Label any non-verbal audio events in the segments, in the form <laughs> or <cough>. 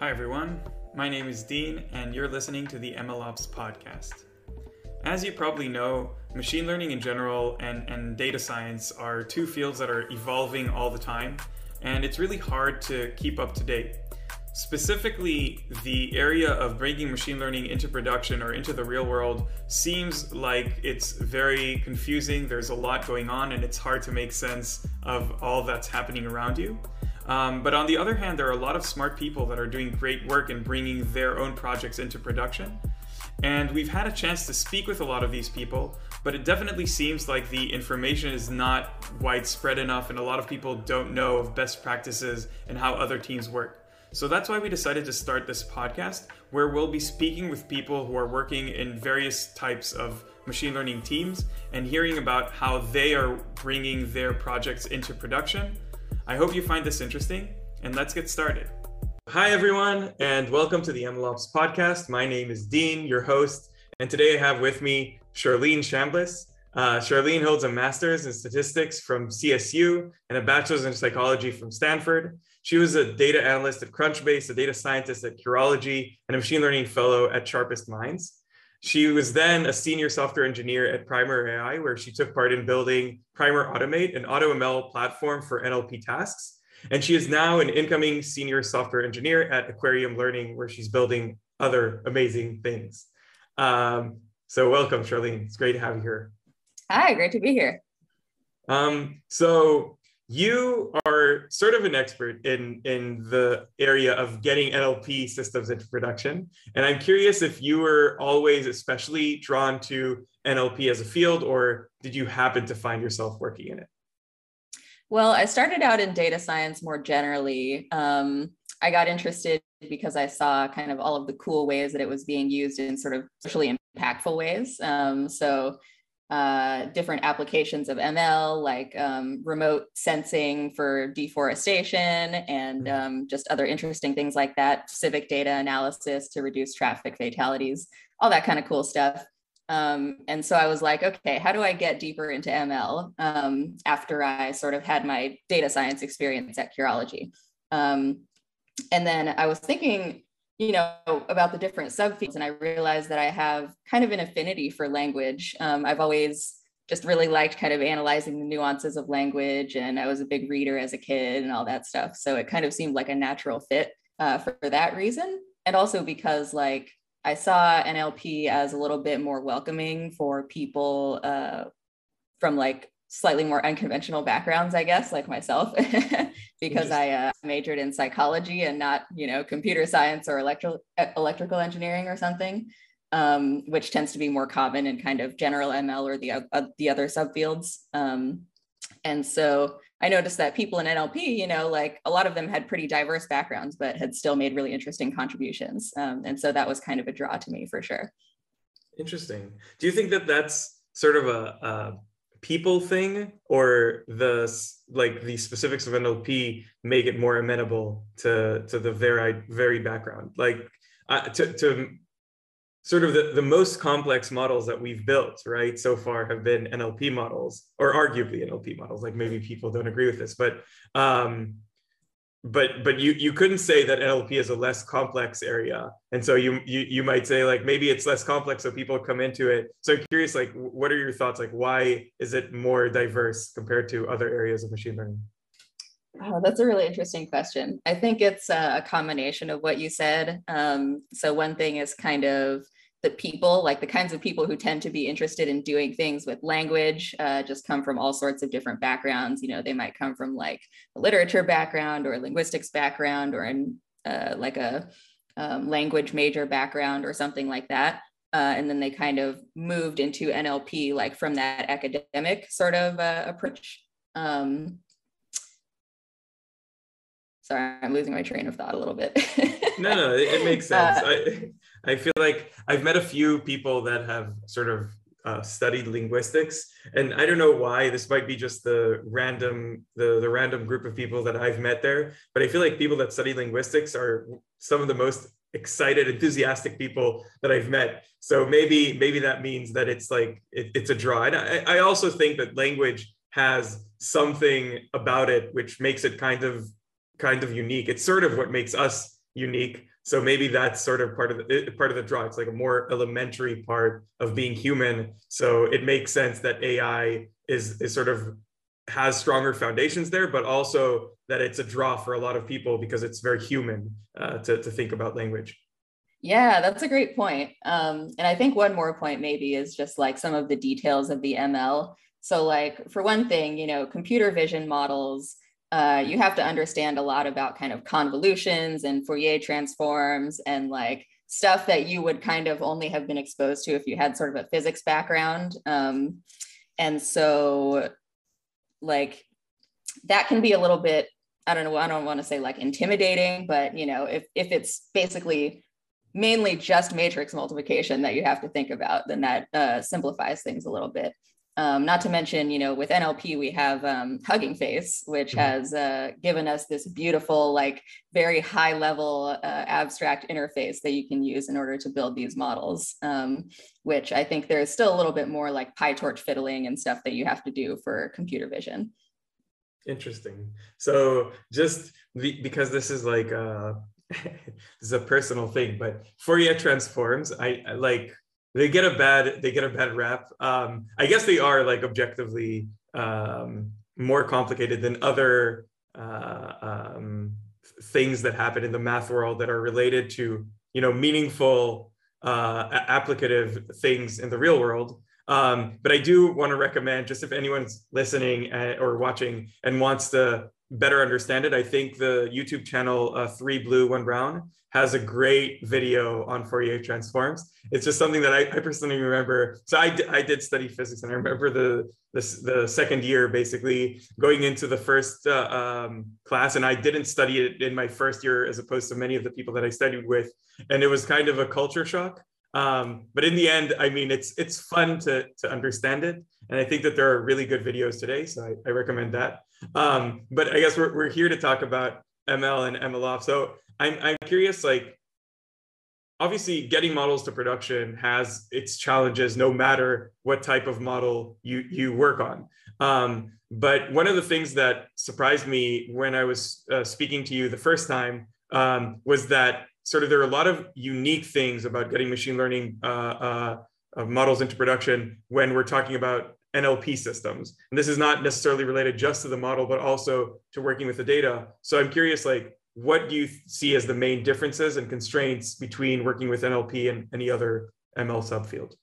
Hi, everyone. My name is Dean, and you're listening to the MLOps podcast. As you probably know, machine learning in general and, and data science are two fields that are evolving all the time, and it's really hard to keep up to date. Specifically, the area of bringing machine learning into production or into the real world seems like it's very confusing. There's a lot going on, and it's hard to make sense of all that's happening around you. Um, but on the other hand, there are a lot of smart people that are doing great work in bringing their own projects into production. And we've had a chance to speak with a lot of these people, but it definitely seems like the information is not widespread enough, and a lot of people don't know of best practices and how other teams work. So that's why we decided to start this podcast, where we'll be speaking with people who are working in various types of machine learning teams and hearing about how they are bringing their projects into production. I hope you find this interesting, and let's get started. Hi, everyone, and welcome to the MLOps podcast. My name is Dean, your host, and today I have with me Charlene Chambliss. Uh, Charlene holds a master's in statistics from CSU and a bachelor's in psychology from Stanford. She was a data analyst at Crunchbase, a data scientist at Curology, and a machine learning fellow at Sharpest Minds. She was then a senior software engineer at Primer AI, where she took part in building Primer Automate, an AutoML platform for NLP tasks. And she is now an incoming senior software engineer at Aquarium Learning, where she's building other amazing things. Um, so, welcome, Charlene. It's great to have you here. Hi, great to be here. Um, so, you are sort of an expert in in the area of getting NLP systems into production, and I'm curious if you were always especially drawn to NLP as a field, or did you happen to find yourself working in it? Well, I started out in data science more generally. Um, I got interested because I saw kind of all of the cool ways that it was being used in sort of socially impactful ways. Um, so uh, different applications of ML, like um, remote sensing for deforestation and mm. um, just other interesting things like that, civic data analysis to reduce traffic fatalities, all that kind of cool stuff. Um, and so I was like, okay, how do I get deeper into ML um, after I sort of had my data science experience at Curology? Um, and then I was thinking, you know about the different subfields and i realized that i have kind of an affinity for language. Um, i've always just really liked kind of analyzing the nuances of language and i was a big reader as a kid and all that stuff. So it kind of seemed like a natural fit uh, for, that reason. And also because like i saw nlp as a little bit more welcoming for people uh, from like slightly more unconventional backgrounds, I guess, like myself, <laughs> because I uh, majored in psychology and not, you know, computer science or electro- electrical engineering or something, um, which tends to be more common in kind of general ML or the, uh, the other subfields. Um, and so I noticed that people in NLP, you know, like a lot of them had pretty diverse backgrounds, but had still made really interesting contributions. Um, and so that was kind of a draw to me for sure. Interesting. Do you think that that's sort of a, a people thing or the like the specifics of NLP make it more amenable to to the very very background? Like uh, to, to sort of the, the most complex models that we've built right so far have been NLP models or arguably NLP models. Like maybe people don't agree with this but um but but you you couldn't say that NLP is a less complex area, and so you you you might say like maybe it's less complex, so people come into it. So I'm curious, like, what are your thoughts? Like, why is it more diverse compared to other areas of machine learning? Oh, that's a really interesting question. I think it's a combination of what you said. Um, so one thing is kind of the people, like the kinds of people who tend to be interested in doing things with language, uh, just come from all sorts of different backgrounds. You know, they might come from like a literature background or a linguistics background or in uh, like a um, language major background or something like that. Uh, and then they kind of moved into NLP, like from that academic sort of uh, approach. Um, sorry, I'm losing my train of thought a little bit. no, no, it, it makes <laughs> sense. Uh, I, I feel like I've met a few people that have sort of uh, studied linguistics, and I don't know why. This might be just the random the the random group of people that I've met there, but I feel like people that study linguistics are some of the most excited, enthusiastic people that I've met. So maybe maybe that means that it's like it, it's a draw. And I, I also think that language has something about it which makes it kind of kind of unique. It's sort of what makes us unique. So maybe that's sort of part of the part of the draw. It's like a more elementary part of being human. So it makes sense that AI is is sort of has stronger foundations there, but also that it's a draw for a lot of people because it's very human uh, to, to think about language. Yeah, that's a great point. Um, and I think one more point maybe is just like some of the details of the ML. So, like, for one thing, you know, computer vision models, uh, you have to understand a lot about kind of convolutions and Fourier transforms and like stuff that you would kind of only have been exposed to if you had sort of a physics background. Um, and so, like, that can be a little bit I don't know, I don't want to say like intimidating, but you know, if if it's basically mainly just matrix multiplication that you have to think about, then that uh, simplifies things a little bit. Um, not to mention, you know, with NLP, we have um, Hugging Face, which mm-hmm. has uh, given us this beautiful, like very high level uh, abstract interface that you can use in order to build these models, um, which I think there's still a little bit more like PyTorch fiddling and stuff that you have to do for computer vision. Interesting. So just the, because this is like uh, <laughs> this is a personal thing, but Fourier transforms, I, I, like they get a bad they get a bad rap. Um, I guess they are like objectively um, more complicated than other uh, um, things that happen in the math world that are related to you know meaningful uh, applicative things in the real world. Um, but I do want to recommend, just if anyone's listening uh, or watching and wants to better understand it, I think the YouTube channel uh, Three Blue One Brown has a great video on Fourier transforms. It's just something that I, I personally remember. So I, I did study physics, and I remember the the, the second year basically going into the first uh, um, class, and I didn't study it in my first year as opposed to many of the people that I studied with, and it was kind of a culture shock. Um, but in the end, I mean, it's it's fun to to understand it, and I think that there are really good videos today, so I, I recommend that. Um, but I guess we're we're here to talk about ML and MLOps. So I'm I'm curious, like obviously getting models to production has its challenges no matter what type of model you you work on. Um, but one of the things that surprised me when I was uh, speaking to you the first time um, was that sort of there are a lot of unique things about getting machine learning uh, uh, models into production when we're talking about NLP systems. And this is not necessarily related just to the model, but also to working with the data. So I'm curious, like, what do you see as the main differences and constraints between working with NLP and any other ML subfield?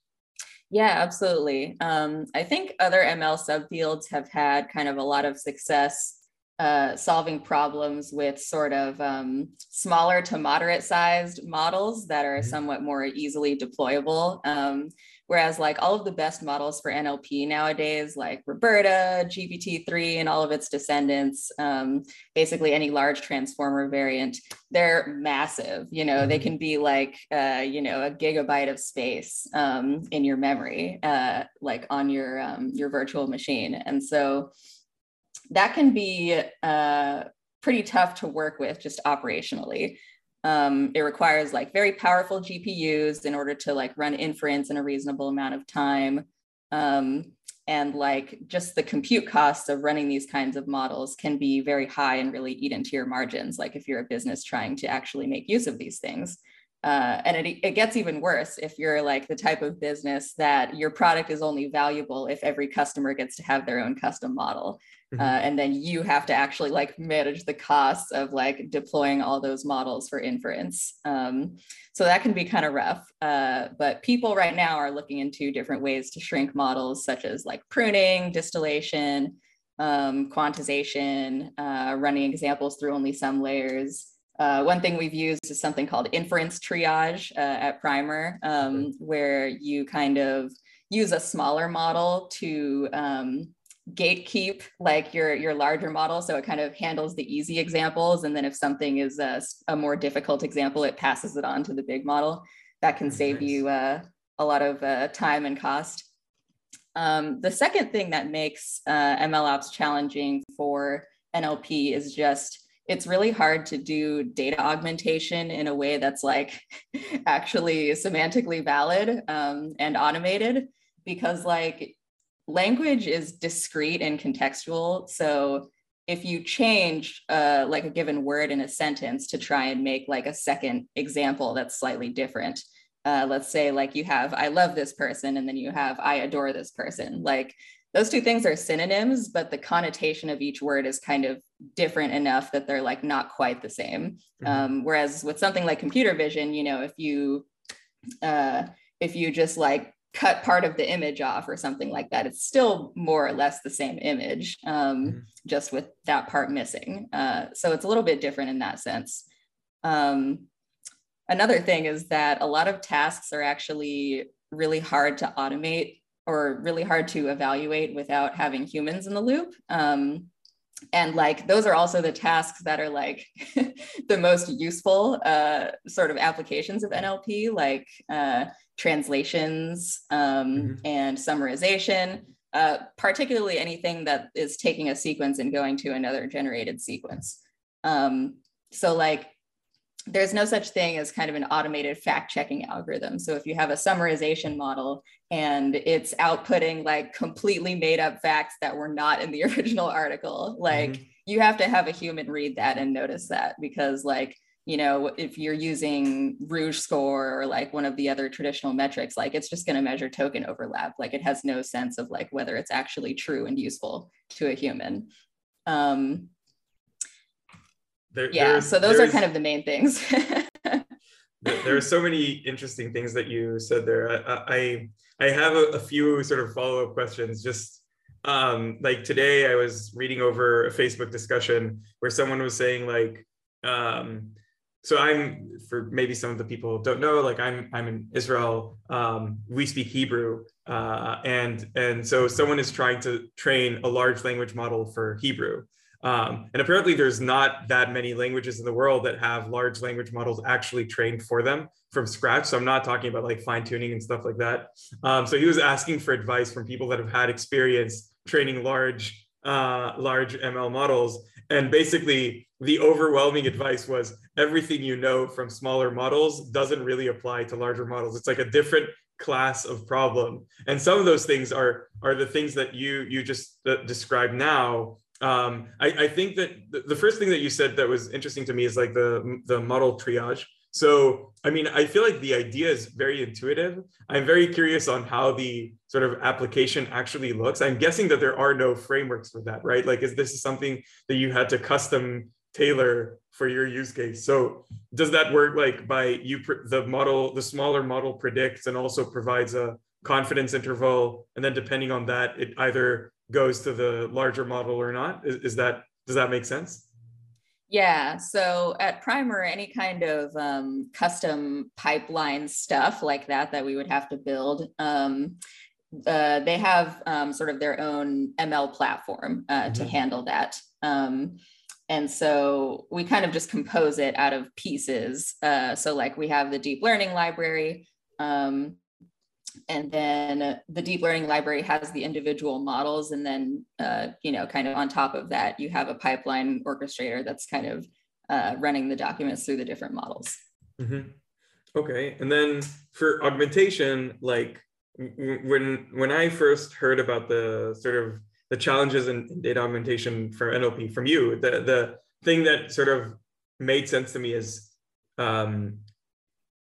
Yeah, absolutely. Um, I think other ML subfields have had kind of a lot of success uh, solving problems with sort of um, smaller to moderate sized models that are mm-hmm. somewhat more easily deployable. Um, whereas, like all of the best models for NLP nowadays, like RoBERTa, GPT-3, and all of its descendants, um, basically any large transformer variant, they're massive. You know, they mm-hmm. can be like, uh, you know, a gigabyte of space um, in your memory, uh, like on your um, your virtual machine, and so that can be uh, pretty tough to work with just operationally. Um, it requires like very powerful GPUs in order to like run inference in a reasonable amount of time. Um, and like just the compute costs of running these kinds of models can be very high and really eat into your margins. Like if you're a business trying to actually make use of these things. Uh, and it, it gets even worse if you're like the type of business that your product is only valuable if every customer gets to have their own custom model. Mm-hmm. Uh, and then you have to actually like manage the costs of like deploying all those models for inference. Um, so that can be kind of rough. Uh, but people right now are looking into different ways to shrink models, such as like pruning, distillation, um, quantization, uh, running examples through only some layers. Uh, one thing we've used is something called inference triage uh, at Primer, um, where you kind of use a smaller model to um, gatekeep like your your larger model so it kind of handles the easy examples and then if something is a, a more difficult example it passes it on to the big model. That can save nice. you uh, a lot of uh, time and cost. Um, the second thing that makes uh, mlops challenging for nlp is just it's really hard to do data augmentation in a way that's like <laughs> actually semantically valid um, and automated because like language is discrete and contextual. So if you change uh, like a given word in a sentence to try and make like a second example that's slightly different, uh, let's say like you have I love this person and then you have I adore this person. Like those two things are synonyms, but the connotation of each word is kind of different enough that they're like not quite the same. Mm-hmm. Um, whereas with something like computer vision, you know, if you uh, if you just like cut part of the image off or something like that, it's still more or less the same image, um, mm-hmm. just with that part missing. Uh, so it's a little bit different in that sense. Um, another thing is that a lot of tasks are actually really hard to automate or really hard to evaluate without having humans in the loop. Um, and like those are also the tasks that are like <laughs> the most useful uh, sort of applications of NLP, like uh, translations um, mm-hmm. and summarization, uh, particularly anything that is taking a sequence and going to another generated sequence. Um, so like there's no such thing as kind of an automated fact checking algorithm. So if you have a summarization model and it's outputting like completely made up facts that were not in the <laughs> original article, like mm-hmm. you have to have a human read that and notice that because like you know if you're using rouge score or like one of the other traditional metrics like it's just going to measure token overlap like it has no sense of like whether it's actually true and useful to a human um, there, yeah, so those are kind of the main things. <laughs> there are so many interesting things that you said there. I I, I have a, a, few sort of follow up questions. Just um, like today, I was reading over a Facebook discussion where someone was saying like, um, so I'm for maybe some of the people don't know, like I'm I'm in Israel. Um, we speak Hebrew, uh, and and so someone is trying to train a large language model for Hebrew. Um, and apparently, there's not that many languages in the world that have large language models actually trained for them from scratch. So I'm not talking about like fine tuning and stuff like that. Um, so he was asking for advice from people that have had experience training large, uh, large ML models. And basically, the overwhelming advice was everything you know from smaller models doesn't really apply to larger models. It's like a different class of problem. And some of those things are are the things that you you just uh, described now um, I, I, think that the first thing that you said that was interesting to me is like the the model triage. So, I mean, I feel like the idea is very intuitive. I'm very curious on how the sort of application actually looks. I'm guessing that there are no frameworks for that, right? Like, is this something that you had to custom tailor for your use case? So, does that work like by you, the model, the smaller model predicts and also provides a confidence interval, and then depending on that, it either goes to the larger model or not. Is, is that does that make sense? Yeah. So at Primer, any kind of um, custom pipeline stuff like that that we would have to build, um, uh, they have um, sort of their own ML platform uh, mm-hmm. to handle that. Um, and so we kind of just compose it out of pieces. Uh, so like we have the deep learning library, um, and then the deep learning library has the individual models and then uh, you know kind of on top of that you have a pipeline orchestrator that's kind of uh, running the documents through the different models mm-hmm. okay and then for augmentation like when when i first heard about the sort of the challenges in data augmentation for nlp from you the the thing that sort of made sense to me is um,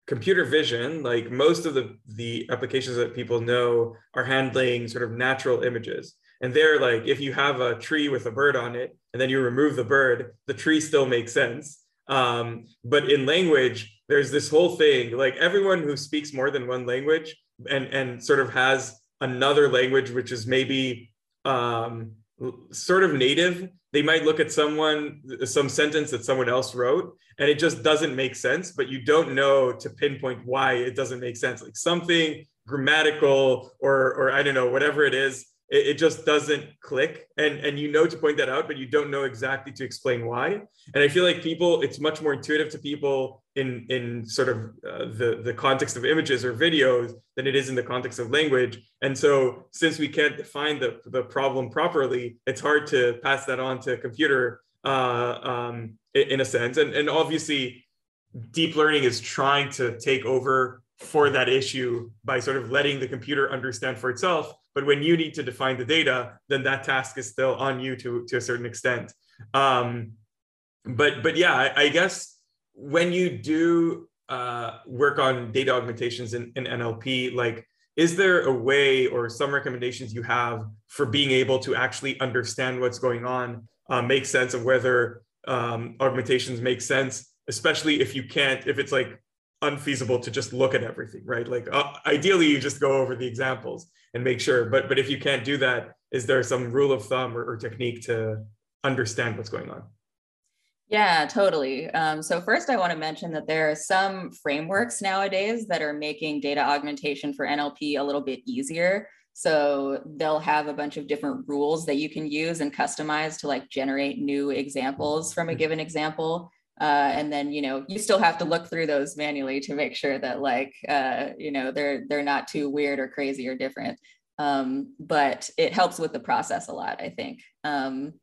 computer vision, like most of the, the applications that people know are handling sort of natural images. And they're like, if you have a tree with a bird on it and then you remove the bird, the tree still makes sense. Um, but in language, there's this whole thing like everyone who speaks more than one language and, and sort of has another language, which is maybe um, sort of native they might look at someone some sentence that someone else wrote and it just doesn't make sense but you don't know to pinpoint why it doesn't make sense. Like something grammatical or or i don't know whatever it is it, it, just doesn't click. And and you know to point that out but you don't know exactly to explain why. And i feel like people it's much more intuitive to people in in sort of uh, the the context of images or videos than it is in the context of language. And so since we can't define the the problem properly it's hard to pass that on to a computer uh, um, in a sense. And and obviously deep learning is trying to take over for that issue by sort of letting the computer understand for itself. But when you need to define the data, then that task is still on you to, to a certain extent. Um, but but yeah, I, I guess when you do uh, work on data augmentations in, in NLP, like is there a way or some recommendations you have for being able to actually understand what's going on, uh, make sense of whether um, augmentations make sense, especially if you can't, if it's like unfeasible to just look at everything, right? Like uh, ideally, you just go over the examples and make sure. But but if you can't do that, is there some rule of thumb or, or technique to understand what's going on? Yeah, totally. Um, so first, I want to mention that there are some frameworks nowadays that are making data augmentation for NLP a little bit easier. So they'll have a bunch of different rules that you can use and customize to like generate new examples from a mm-hmm. given example. Uh, and then you know you still have to look through those manually to make sure that like uh, you know they're they're not too weird or crazy or different. Um, but it helps with the process a lot, I think. Um,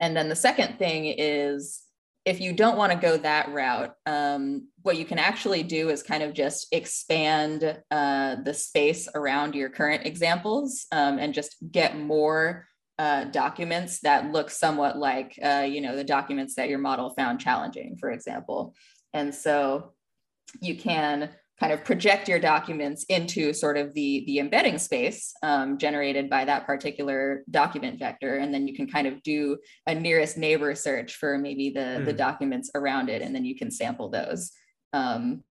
and then the second thing is if you don't want to go that route, um, what you can actually do is kind of just expand uh, the space around your current examples um, and just get more uh, documents that look somewhat like, uh, you know, the documents that your model found challenging, for example. And so you can kind of project your documents into sort of the, the embedding space um, generated by that particular document vector. And then you can kind of do a nearest neighbor search for maybe the, mm. the hmm. documents around it, and then you can sample those. Um,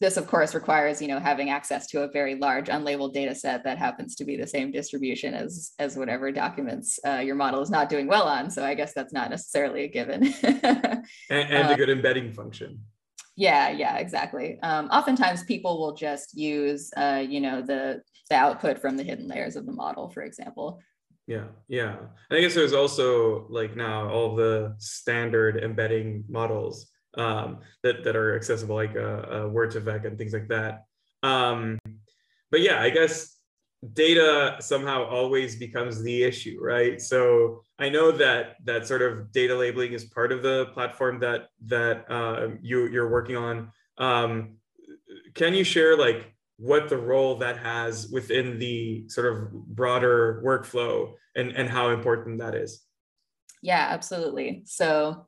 this, of course, requires you know having access to a very large unlabeled data set that happens to be the same distribution as as whatever documents uh, your model is not doing well on. So I guess that's not necessarily a given. <laughs> and, and a uh, good embedding function. Yeah, yeah, exactly. Um, oftentimes people will just use, uh, you know, the, the output from the hidden layers of the model, for example. Yeah, yeah. And I guess there's also like now all the standard embedding models um, that, that are accessible, like uh, uh, Word2Vec and things like that. Um, but yeah, I guess data somehow always becomes the issue, right? So I know that that sort of data labeling is part of the platform that that uh, you you're working on. Um, can you share like what the role that has within the sort of broader workflow and and how important that is? Yeah, absolutely. So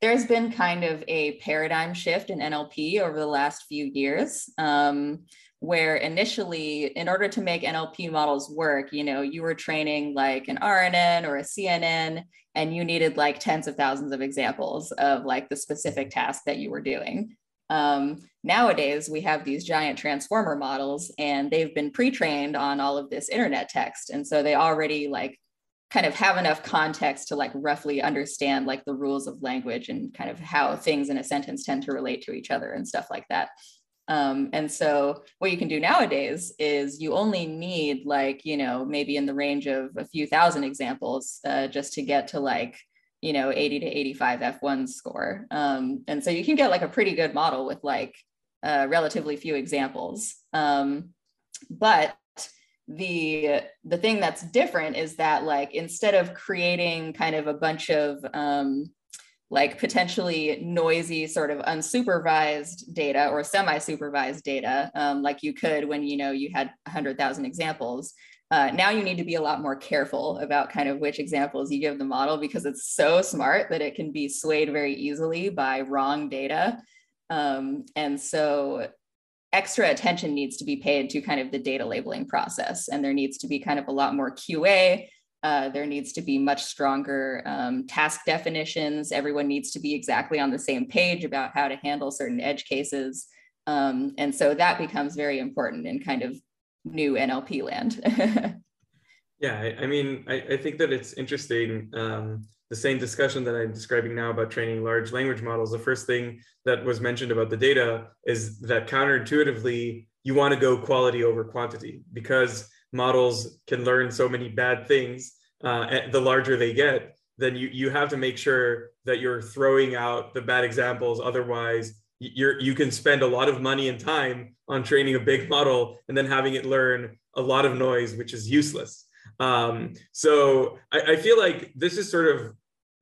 there's been kind of a paradigm shift in NLP over the last few years. Um, where initially in order to make nlp models work you know you were training like an rnn or a cnn and you needed like tens of thousands of examples of like the specific task that you were doing. Um, nowadays we have these giant transformer models and they've been pre-trained on all of this internet text and so they already like kind of have enough context to like roughly understand like the rules of language and kind of how things in a sentence tend to relate to each other and stuff like that um, and so what you can do nowadays is you only need like, you know, maybe in the range of a few thousand examples uh, just to get to like, you know, 80 to 85 F1 score. Um, and so you can get like a pretty good model with like uh, relatively few examples. Um, but the the thing that's different is that like instead of creating kind of a bunch of um, like potentially noisy sort of unsupervised data or semi-supervised data um, like you could when you know you had 100000 examples. Uh, now you need to be a lot more careful about kind of which examples you give the model because it's so smart that it can be swayed very easily by wrong data. Um, and so extra attention needs to be paid to kind of the data labeling process and there needs to be kind of a lot more qa uh, there needs to be much stronger um, task definitions. Everyone needs to be exactly on the same page about how to handle certain edge cases. Um, and so that becomes very important in kind of new NLP land. <laughs> yeah, I, I mean, I, I, think that it's interesting. Um, the same discussion that I'm describing now about training large language models, the first thing that was mentioned about the data is that counterintuitively, you want to go quality over quantity because models can learn so many bad things uh, the larger they get then you you have to make sure that you're throwing out the bad examples otherwise you're you can spend a lot of money and time on training a big <laughs> model and then having it learn a lot of noise which is useless um, so I, I feel like this is sort of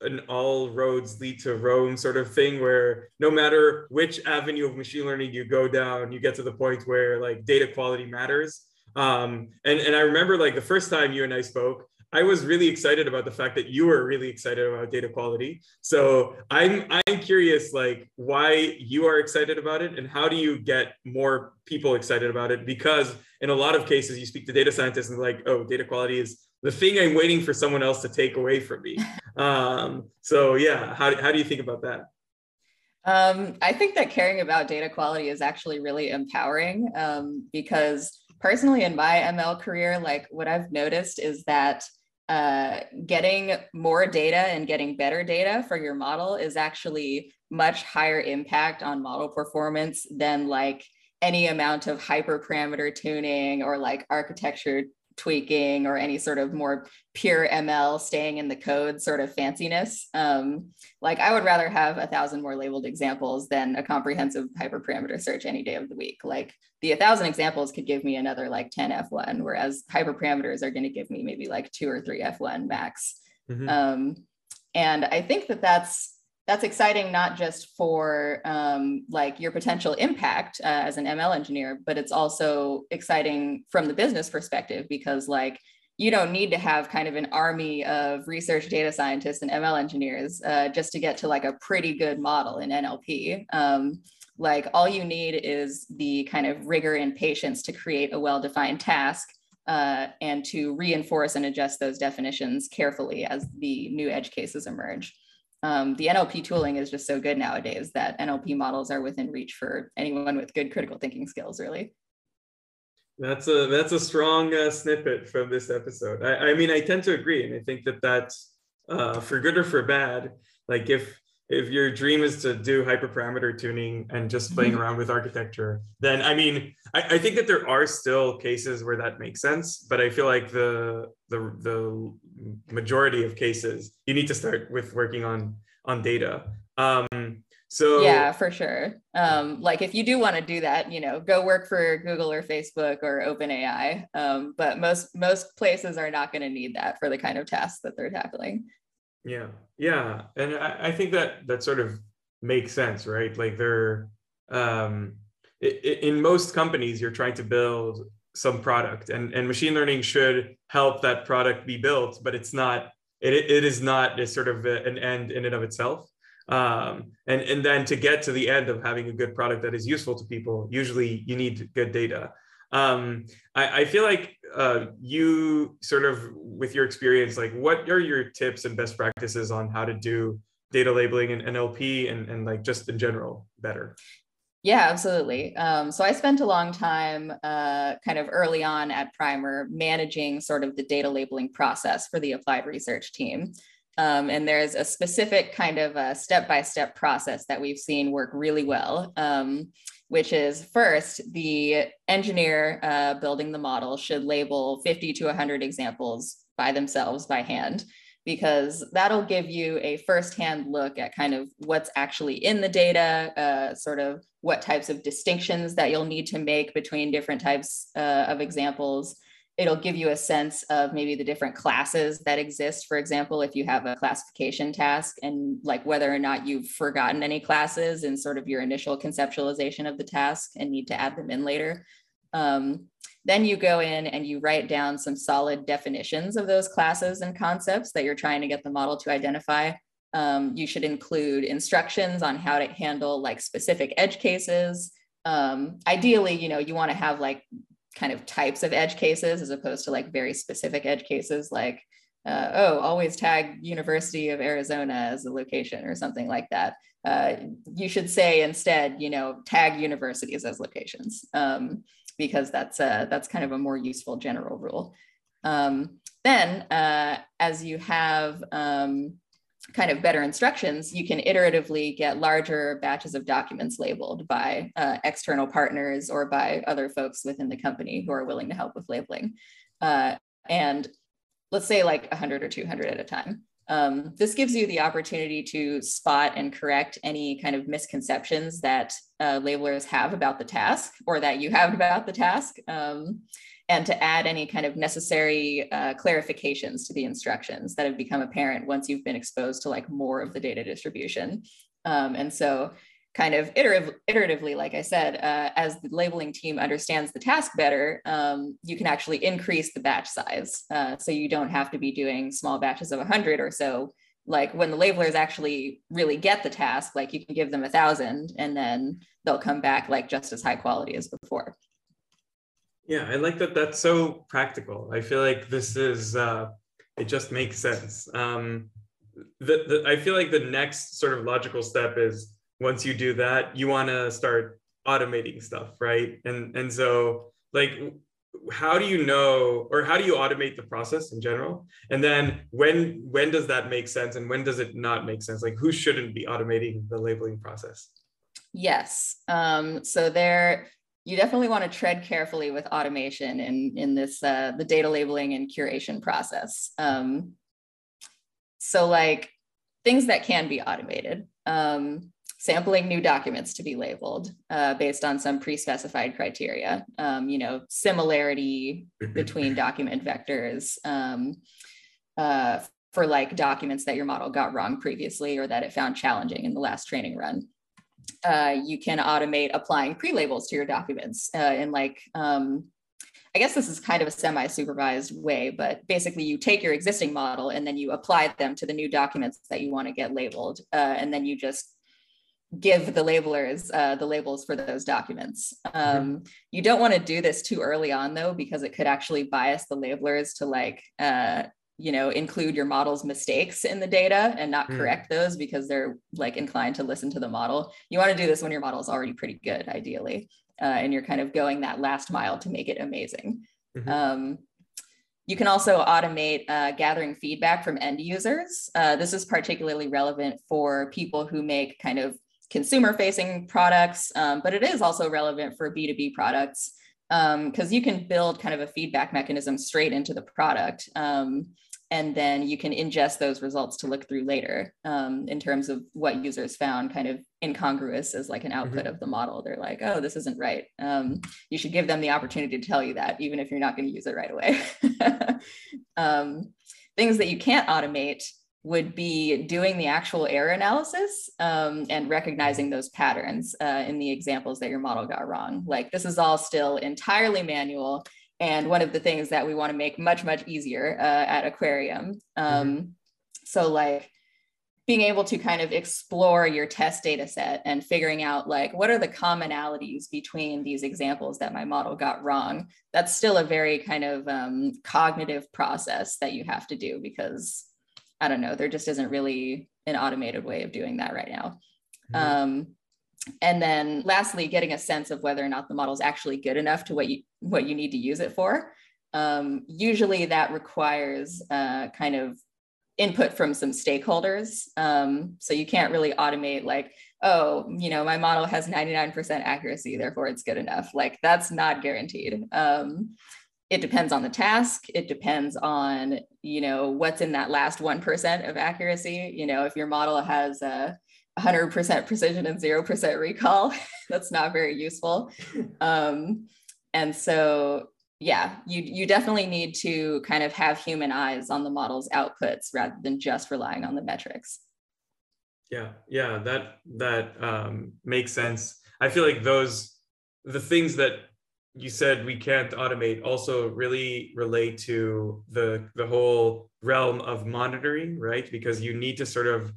an all roads lead to Rome sort of thing where no matter which avenue of machine learning you go down, you get to the point where like data quality matters. Um, and, and I remember like the first time you and I spoke, I was really excited about the fact that you were really excited about data quality. So I'm I'm curious, like why you are excited about it, and how do you get more people excited about it? Because in a lot of cases, you speak to data scientists and like, oh, data quality is the thing I'm waiting for someone else to take away from me. <laughs> Um, so yeah, how how do you think about that? Um, I think that caring about data quality is actually really empowering um, because personally in my ML career, like what I've noticed is that uh, getting more data and getting better data for your model is actually much higher impact on model performance than like any amount of hyperparameter tuning or like architecture tweaking or any sort of more pure ML staying in the code sort of fanciness. Um, like I would rather have a thousand more labeled examples than a comprehensive hyperparameter search any day of the week. Like the a thousand examples could give me another like 10 F1, whereas hyperparameters are going to give me maybe like two or three F1 max. Mm-hmm. Um, and I think that that's that's exciting not just for um, like your potential impact uh, as an ml engineer but it's also exciting from the business perspective because like you don't need to have kind of an army of research data scientists and ml engineers uh, just to get to like a pretty good model in nlp um, like all you need is the kind of rigor and patience to create a well-defined task uh, and to reinforce and adjust those definitions carefully as the new edge cases emerge um, the NLP tooling is just so good nowadays that NLP models are within reach for anyone with good critical thinking skills, really. That's a that's a strong uh, snippet from this episode. I, I mean, I tend to agree, and I think that that's uh, for good or for bad. Like if if your dream is to do hyperparameter tuning and just playing around with architecture, then I mean, I, I, think that there are still cases where that makes sense, but I feel like the the the majority of cases you need to start with working on on data. Um, so yeah, for sure. Um, like if you do want to do that, you know, go work for Google or Facebook or OpenAI. Um, but most most places are not going to need that for the kind of tasks that they're tackling. Yeah, yeah, and I, I think that that sort of makes sense, right? Like they're um, in most companies, you're trying to build some product, and and machine learning should help that product be built, but it's not. It, it is not a sort of an end in and of itself. Um, and and then to get to the end of having a good product that is useful to people, usually you need good data. Um, I, I, feel like uh, you sort of, with your experience, like what are your tips and best practices on how to do data labeling and NLP and, and like just in general better? Yeah, absolutely. Um, so I spent a long time uh, kind of early on at Primer managing sort of the data labeling process for the applied research team. Um, and there's a specific kind of a step by step process that we've seen work really well. Um, which is first, the engineer uh, building the model should label 50 to 100 examples by themselves by hand, because that'll give you a firsthand look at kind of what's actually in the data, uh, sort of what types of distinctions that you'll need to make between different types uh, of examples, it'll give you a sense of maybe the different classes that exist. For example, if you have a classification task and like whether or not you've forgotten any classes in sort of your initial conceptualization of the task and need to add them in later. Um, then you go in and you write down some solid definitions of those classes and concepts that you're trying to get the model to identify. Um, you should include instructions on how to handle like specific edge cases. Um, ideally, you know, you want to have like kind of types of edge cases as opposed to like very specific edge cases like uh, oh always tag university of arizona as a location or something like that. Uh, you should say instead you know tag universities as locations um, because that's a, that's kind of a more useful general rule. Um, then uh, as you have um, kind of better instructions, you can iteratively get larger batches of documents labeled by uh, external partners or by other folks within the company who are willing to help with labeling. Uh, and let's say like 100 or 200 at a time. Um, this gives you the opportunity to spot and correct any kind of misconceptions that uh, labelers have about the task or that you have about the task. Um, and to add any kind of necessary uh, clarifications to the instructions that have become apparent once you've been exposed to like more of the data distribution. Um, and so kind of iterative, iteratively, like I said, uh, as the labeling team understands the task better, um, you can actually increase the batch size. Uh, so you don't have to be doing small batches of 100 or so. Like when the labelers actually really get the task, like you can give them a thousand and then they'll come back like just as high quality as before. Yeah, I like that. That's so practical. I feel like this is, uh, it just makes sense. Um, the, the, I feel like the next sort of logical step is once you do that, you want to start automating stuff, right? And and so like how do you know or how do you automate the process in general and then when when does that make sense and when does it not make sense like who shouldn't be automating the labeling process yes um, so there you definitely want to tread carefully with automation in in this uh, the data labeling and curation process um, so like things that can be automated um, sampling new documents to be labeled uh, based on some pre-specified criteria. Um, you know, similarity between document vectors um, uh, for like documents that your model got wrong previously or that it found challenging in the last training run. Uh, you can automate applying pre-labels to your documents uh, in like um, I guess this is kind of a semi-supervised way, but basically you take your existing model and then you apply them to the new documents that you want to get labeled. Uh, and then you just give the labelers uh, the labels for those documents. Mm-hmm. Um, you don't want to do this too early on though, because it could actually bias the labelers to like, uh, you know, include your model's mistakes in the data and not mm. correct those because they're like inclined to listen to the model. You want to do this when your model is already pretty good, ideally, uh, and you're kind of going that last mile to make it amazing. Mm-hmm. Um, you can also automate uh, gathering feedback from end users. Uh, this is particularly relevant for people who make kind of consumer facing products, um, but it is also relevant for B2B products because um, you can build kind of a feedback mechanism straight into the product. Um, and then you can ingest those results to look through later um, in terms of what users found kind of incongruous as like an output mm-hmm. of the model. They're like, oh, this isn't right. Um, you should give them the opportunity to tell you that, even if you're not going to use it right away. <laughs> Um, things that you can't automate would be doing the actual error analysis um, and recognizing those patterns uh, in the examples that your model got wrong. Like this is all still entirely manual. And one of the things that we want to make much, much easier uh, at Aquarium. Um, mm-hmm. So like being able to kind of explore your test data set and figuring out like what are the commonalities between these examples that my model got wrong that's still a very kind of um, cognitive process that you have to do because I don't know, there just isn't really an automated way of doing that right now. Mm-hmm. Um, and then lastly, getting a sense of whether or not the model is actually good enough to what you what you need to use it for. Um, usually that requires uh, kind of input from some stakeholders. Um, so you can't really automate like, oh, you know, my model has 99% accuracy, therefore it's good enough. Like that's not guaranteed. Um, it depends on the task. It depends on you know what's in that last 1% of accuracy. You know if your model has a 100% precision and 0% recall <laughs> that's not very useful. <laughs> Um, and so yeah you you definitely need to kind of have human eyes on the model's outputs rather than just relying on the metrics. Yeah yeah that that um, makes sense. I feel like those the things that you said we can't automate also really relate to the the whole realm of monitoring right? Because you need to sort of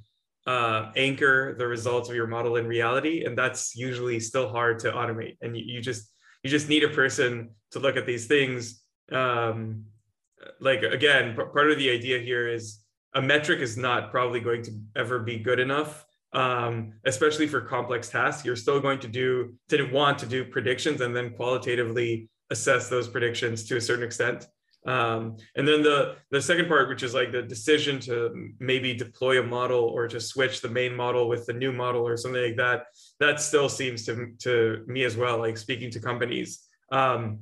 uh, anchor the results of your model in reality and that's usually still hard to automate. And you, you just you just need a person to look at these things. Um, like again part of the idea here is a metric is not probably going to ever be good enough um, especially for complex tasks, you're still going to do to want to do predictions and then qualitatively assess those predictions to a certain extent. Um, and then the the second part, which is like the decision to maybe deploy a model or to switch the main model with the new model or something like that, that still seems to to me as well. Like speaking to companies, um,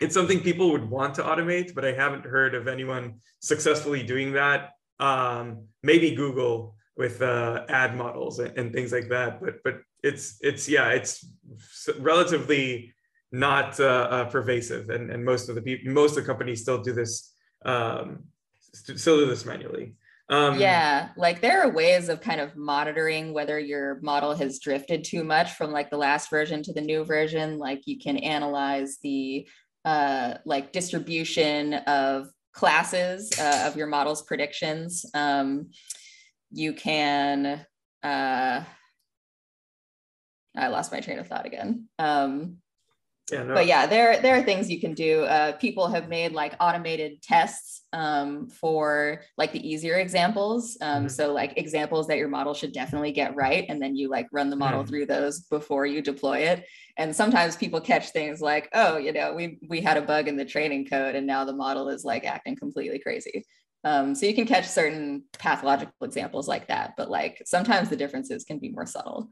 it's something people would want to automate, but I haven't heard of anyone successfully doing that. Um, maybe Google with uh, ad models and, and, things like that. But but it's it's yeah it's relatively not uh, uh, pervasive, and, and most of the people most of the companies still do this um, still do this manually. Um, yeah, like there are ways of kind of monitoring whether your model has drifted too much from like the last version to the new version. Like you can analyze the uh, like distribution of classes uh, of your model's predictions. Um, you can, uh, I lost my train of thought again. Um, yeah, no. But yeah, there there are things you can do. Uh, people have made like automated tests um, for like the easier examples. Um, mm-hmm. So like examples that your model should definitely get right, and then you like run the model mm-hmm. through those before you deploy it. And sometimes people catch things like, oh, you know, we we had a bug in the training code, and now the model is like acting completely crazy. Um, so you can catch certain pathological examples like that, but like sometimes the differences can be more subtle.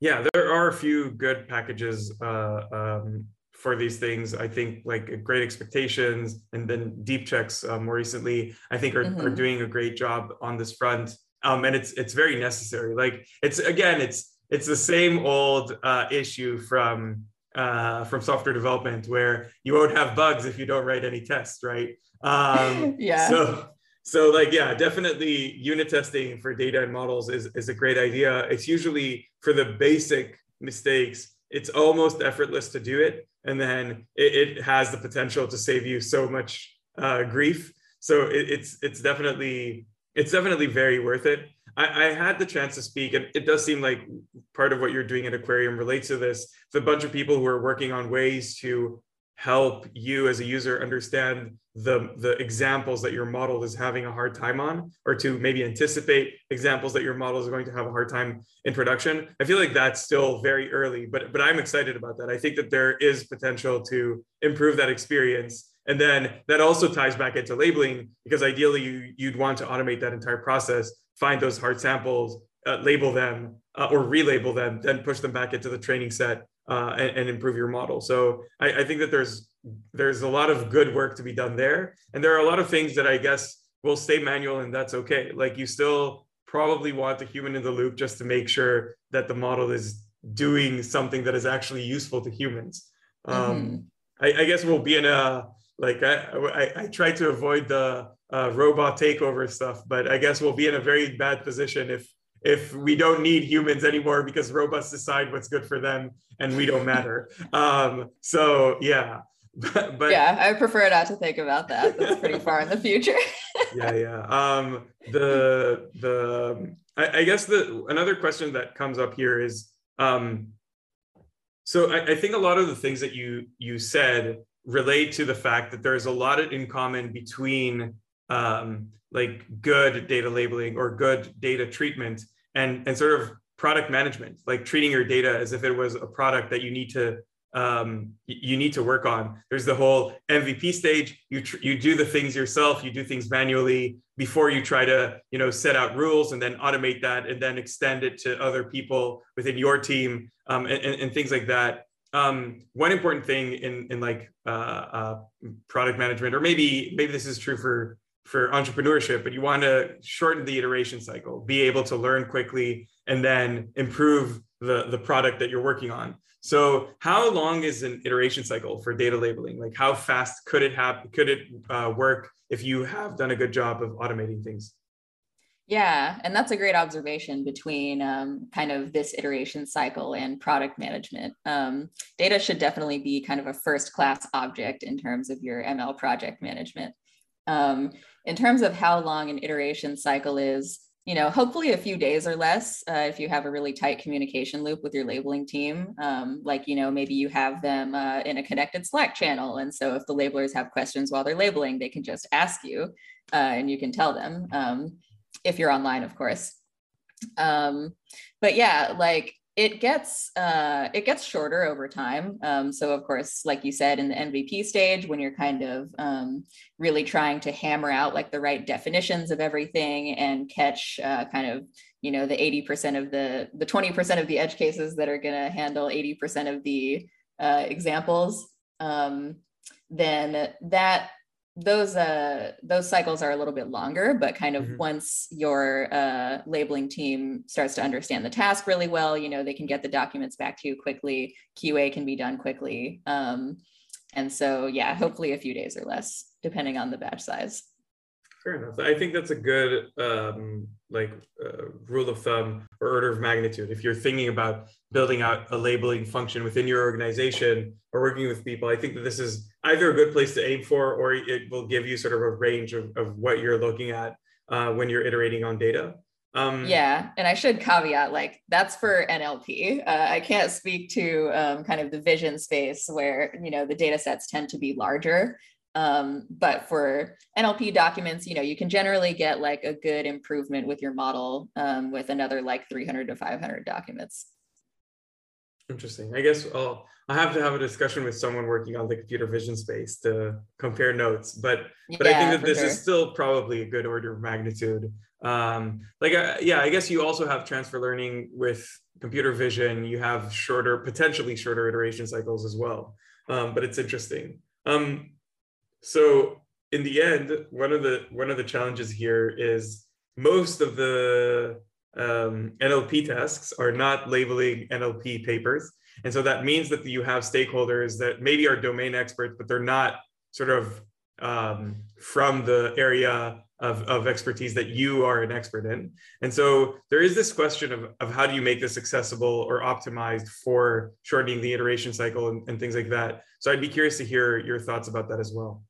Yeah, there are a few good packages uh, um, for these things. I think like Great Expectations and then Deepchecks uh, more recently, I think are, mm-hmm. are doing a great job on this front. Um, and it's it's very necessary. Like it's again, it's it's the same old uh, issue from uh, from software development where you won't have bugs if you don't write any tests, right? Um, <laughs> yeah. So so like yeah definitely unit testing for data and models is, is a great idea. It's usually for the basic mistakes it's almost effortless to do it. And then it, it has the potential to save you so much uh, grief. So it, it's it's definitely it's definitely very worth it. I, I, had the chance to speak and it does seem like part of what you're doing at aquarium relates to this. A bunch of people who are working on ways to help you as a user understand the the examples that your model is having a hard time on or to maybe anticipate examples that your model is going to have a hard time in production. I feel like that's still very early but but i'm excited about that. I think that there is potential to improve that experience. And then that also ties back into labeling because ideally you, you'd want to automate that entire process find those hard samples uh, label them uh, or relabel them then push them back into the training set uh, and, and, improve your model. So I, I, think that there's there's a lot of good work to be done there, and there are a lot of things that I guess will stay manual, and that's okay. Like you still probably want the human in the loop just to make sure that the model is doing something that is actually useful to humans. Um, mm-hmm. I, I, guess we'll be in a like I I, I try to avoid the uh, robot takeover stuff, but I guess we'll be in a very bad position if if we don't need humans anymore because robots decide what's good for them and we don't matter. um, so yeah. <laughs> But, but, yeah, I prefer not to think about that. That's pretty <laughs> far in the future. <laughs> yeah, yeah. Um, the the I, I, guess the another question that comes up here is um, so I, I think a lot of the things that you you said relate to the fact that there's a lot in common between um, like good data labeling or good data treatment and, and sort of product management, like treating your data as if it was a product that you need to um, you need to work on. There's the whole MVP stage. You tr- you do the things yourself. You do things manually before you try to you know set out rules and then automate that and then extend it to other people within your team um, and, and, and, things like that. Um, one important thing in in like uh, uh, product management, or maybe maybe this is true for for entrepreneurship, but you want to shorten the iteration cycle, be able to learn quickly, and then improve the, the product that you're working on. So, how long is an iteration cycle for data labeling? Like, how fast could it happen? Could it uh, work if you have done a good job of automating things? Yeah, and that's a great observation between um, kind of this iteration cycle and product management. Um, data should definitely be kind of a first class object in terms of your ML project management. Um, in terms of how long an iteration cycle is, you know, hopefully a few days or less uh, if you have a really tight communication loop with your labeling team. Um, like, you know, maybe you have them uh, in a connected Slack channel. And so if the labelers have questions while they're labeling, they can just ask you uh, and you can tell them um, if you're online, of course. Um, but yeah, like it gets uh, it gets shorter over time. Um, so of course, like you said, in the MVP stage, when you're kind of um, really trying to hammer out like the right definitions of everything and catch uh, kind of you know the 80% of the the 20% of the edge cases that are going to handle 80% of the uh, examples, um, then that those uh those cycles are a little bit longer but kind of mm-hmm. once your uh labeling team starts to understand the task really well you know they can get the documents back to you quickly qa can be done quickly um and so yeah hopefully a few days or less depending on the batch size fair enough. I think that's a good um, like uh, rule of thumb or order of magnitude. If you're thinking about building out a labeling function within your organization or working with people, I think that this is either a good place to aim for, or it will give you sort of a range of, of what you're looking at uh, when you're iterating on data. Um, yeah, and I should caveat like that's for NLP. Uh, I can't speak to um, kind of the vision space where you know the data sets tend to be larger. Um, but for NLP documents, you know, you can generally get like a good improvement with your model um, with another like 300 to 500 documents. Interesting. I guess I'll I have to have a discussion with someone working on the computer vision space to compare notes. But but yeah, I think that this sure. is still probably a good order of magnitude. Um, like uh, yeah, I guess you also have transfer learning with computer vision. You have shorter, potentially shorter iteration cycles as well. Um, but it's interesting. Um, so in the end, one of the one of the challenges here is most of the um, NLP tasks are not labeling NLP papers. And so that means that you have stakeholders that maybe are domain experts, but they're not sort of um, from the area of, of expertise that you are an expert in. And so there is this question of, of how do you make this accessible or optimized for shortening the iteration cycle and, and things like that. So I'd be curious to hear your thoughts about that as well.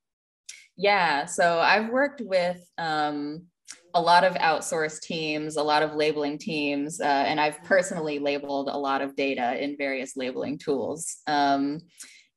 Yeah, so I've worked with um, a lot of outsourced teams, a lot of labeling teams, uh, and I've personally labeled a lot of data in various labeling tools. Um,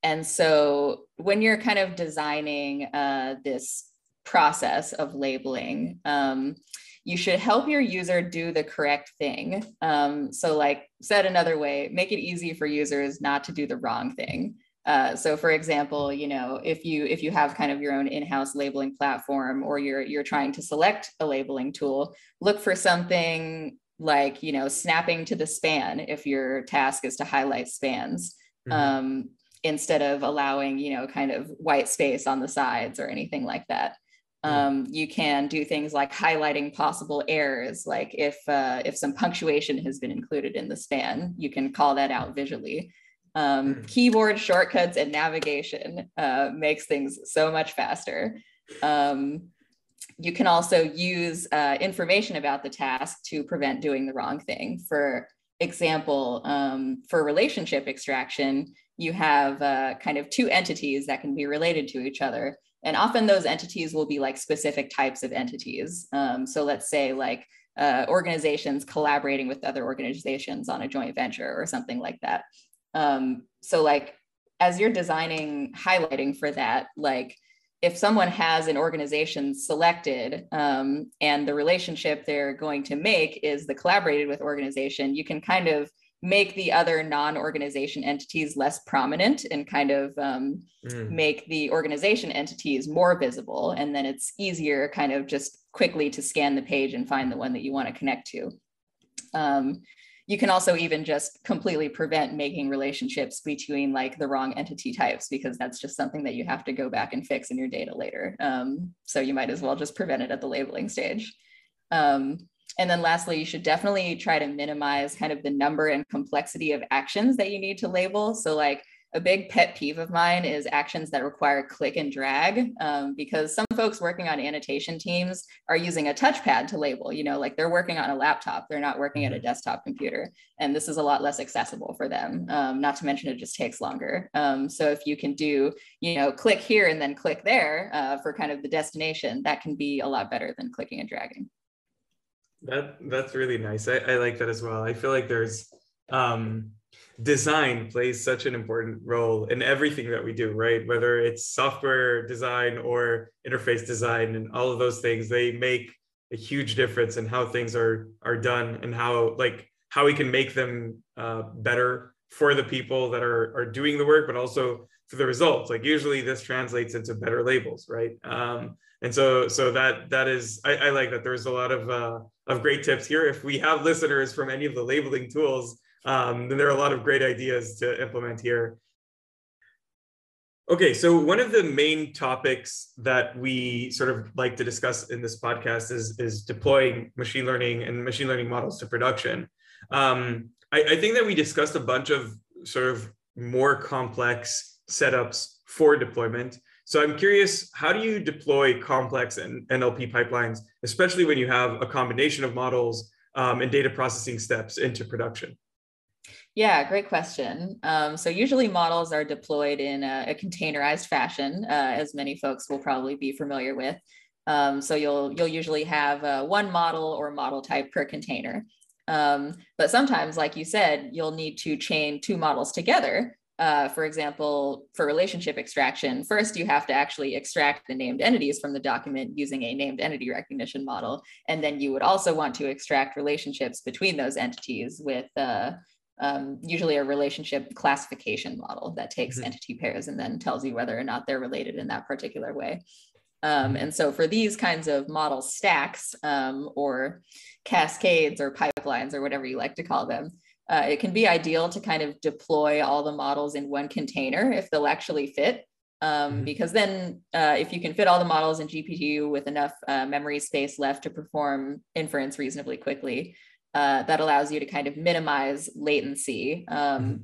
and so when you're kind of designing uh, this process of labeling, um, you should help your user do the correct thing. Um, so, like said another way, make it easy for users not to do the wrong thing. Uh, so for example, you know, if you if you have kind of your own in-house labeling platform or you're you're trying to select a labeling tool, look for something like, you know, snapping to the span if your task is to highlight spans. Mm-hmm. Um, instead of allowing, you know, kind of white space on the sides or anything like that. Mm-hmm. Um, you can do things like highlighting possible errors, like if uh, if some punctuation has been included in the span, you can call that out visually um, hmm. keyboard shortcuts and navigation uh, makes things so much faster. Um, you can also use uh, information about the task to prevent doing the wrong thing. For example, um, for relationship extraction, you have uh, kind of two entities that can be related to each other. And often those entities will be like specific types of entities. Um, so let's say like uh, organizations collaborating with other organizations on a joint venture or something like that. Um, so like as you're designing highlighting for that, like if someone has an organization selected um, and the relationship they're going to make is the collaborated with organization, you can kind of make the other non-organization entities less prominent and kind of um, mm. make the organization entities more visible and then it's easier kind of just quickly to scan the page and find the one that you want to connect to um, you can also even just completely prevent making relationships between like the wrong entity types because that's just something that you have to go back and fix in your data later. Um, so you might as well just prevent it at the labeling stage. Um, and then lastly, you should definitely try to minimize kind of the number and complexity of actions that you need to label. So like a big pet peeve of mine is actions that require click and drag um, because some folks working on annotation teams are using a touchpad to label you know like they're working on a laptop they're not working at a mm-hmm. desktop computer and this is a lot less accessible for them um, not to mention it just takes longer. Um, so if you can do you know click here and then click there uh, for kind of the destination that can be a lot better than clicking and dragging. That that's really nice. I, I like that as well. I feel like there's um design plays such an important role in everything that we do, right? Whether it's software design or interface design and all of those things, they make a huge difference in how things are are done and how like how we can make them uh, better for the people that are are doing the work, but also for the results. Like usually this translates into better labels, right? Um, and so so that that is I, I like that. There's a lot of uh, of great tips here. If we have listeners from any of the labeling tools um, then there are a lot of great ideas to implement here. Okay, so one of the main topics that we sort of like to discuss in this podcast is, is deploying machine learning and machine learning models to production. Um, I, I think that we discussed a bunch of sort of more complex setups for deployment. so I'm curious, how do you deploy complex and NLP pipelines, especially when you have a combination of models um, and data processing steps into production? Yeah, great question. Um, so usually models are deployed in a, a containerized fashion, uh, as many folks will probably be familiar with. Um, so you'll you'll usually have uh, one model or model type per container. Um, but sometimes, like you said, you'll need to chain two models together. Uh, for example, for relationship extraction, first you have to actually extract the named entities from the document using a named entity recognition model. And then you would also want to extract relationships between those entities with uh, um, usually a relationship classification model that takes mm-hmm. entity pairs and then tells you whether or not they're related in that particular way. Um, and so for these kinds of model stacks um, or cascades or pipelines or whatever you like to call them, uh, it can be ideal to kind of deploy all the models in one container if they'll actually fit. Um, mm-hmm. Because then, uh, if you can fit all the models in GPU with enough uh, memory space left to perform inference reasonably quickly, uh, that allows you to kind of minimize latency. Um, mm-hmm.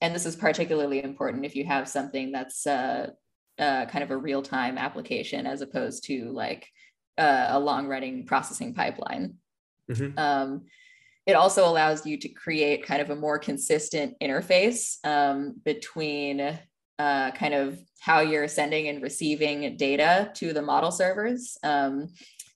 And this is particularly important if you have something that's uh, uh, kind of a real time application as opposed to like uh, a long running processing pipeline. Mm-hmm. Um, it also allows you to create kind of a more consistent interface um, between uh, kind of how you're sending and receiving data to the model servers. Um,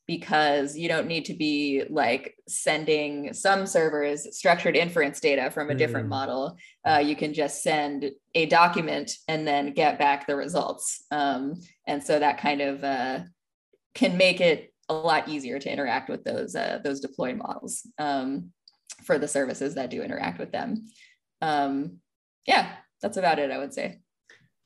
because you don't need to be like sending some servers structured inference data from a different mm. model. Uh, you can just send a document and then get back the results. Um, and so that kind of uh, can make it a lot easier to interact with those uh, those deployed models um, for the services that do interact with them. Um, yeah, that's about it, I would say.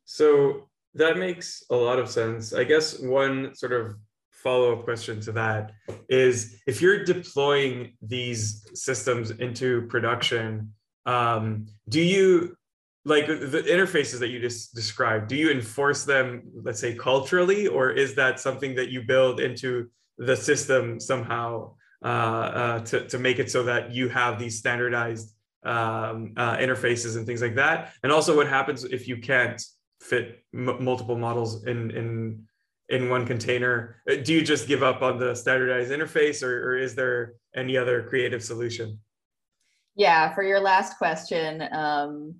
So that makes a lot of sense. I guess one sort of follow-up question to that is if you're deploying these systems into production um, do you like the interfaces that you just described do you enforce them let's say culturally or is that something that you build into the system somehow uh, uh, to, to make it so that you have these standardized um, uh, interfaces and things like that? And also what happens if you can't fit m- multiple models in in in one container. Uh, do you just give up on the standardized interface or, or is there any other creative solution? Yeah for your last question um,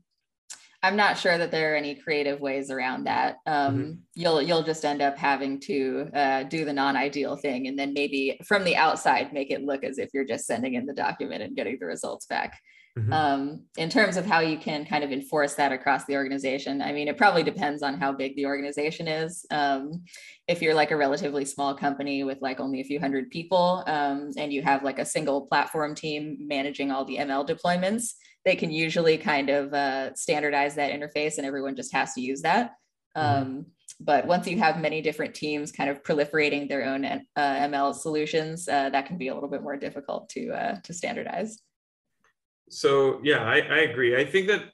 i'm not sure that there are any creative ways around that. Um, mm-hmm. you'll you'll just end up having to uh, do the non-ideal thing and then maybe from the outside make it look as if you're just sending in the document and getting the results back Mm-hmm. Um, in terms of how you can kind of enforce that across the organization, I mean, it probably depends on how big the organization is. Um, if you're like a relatively small company with like only a few hundred people um, and you have like a single platform team managing all the ML deployments, they can usually kind of uh, standardize that interface and everyone just has to use that. Mm-hmm. Um, but once you have many different teams kind of proliferating their own uh, ML solutions, uh, that can be a little bit more difficult to uh, to standardize so yeah, I, I agree. I think that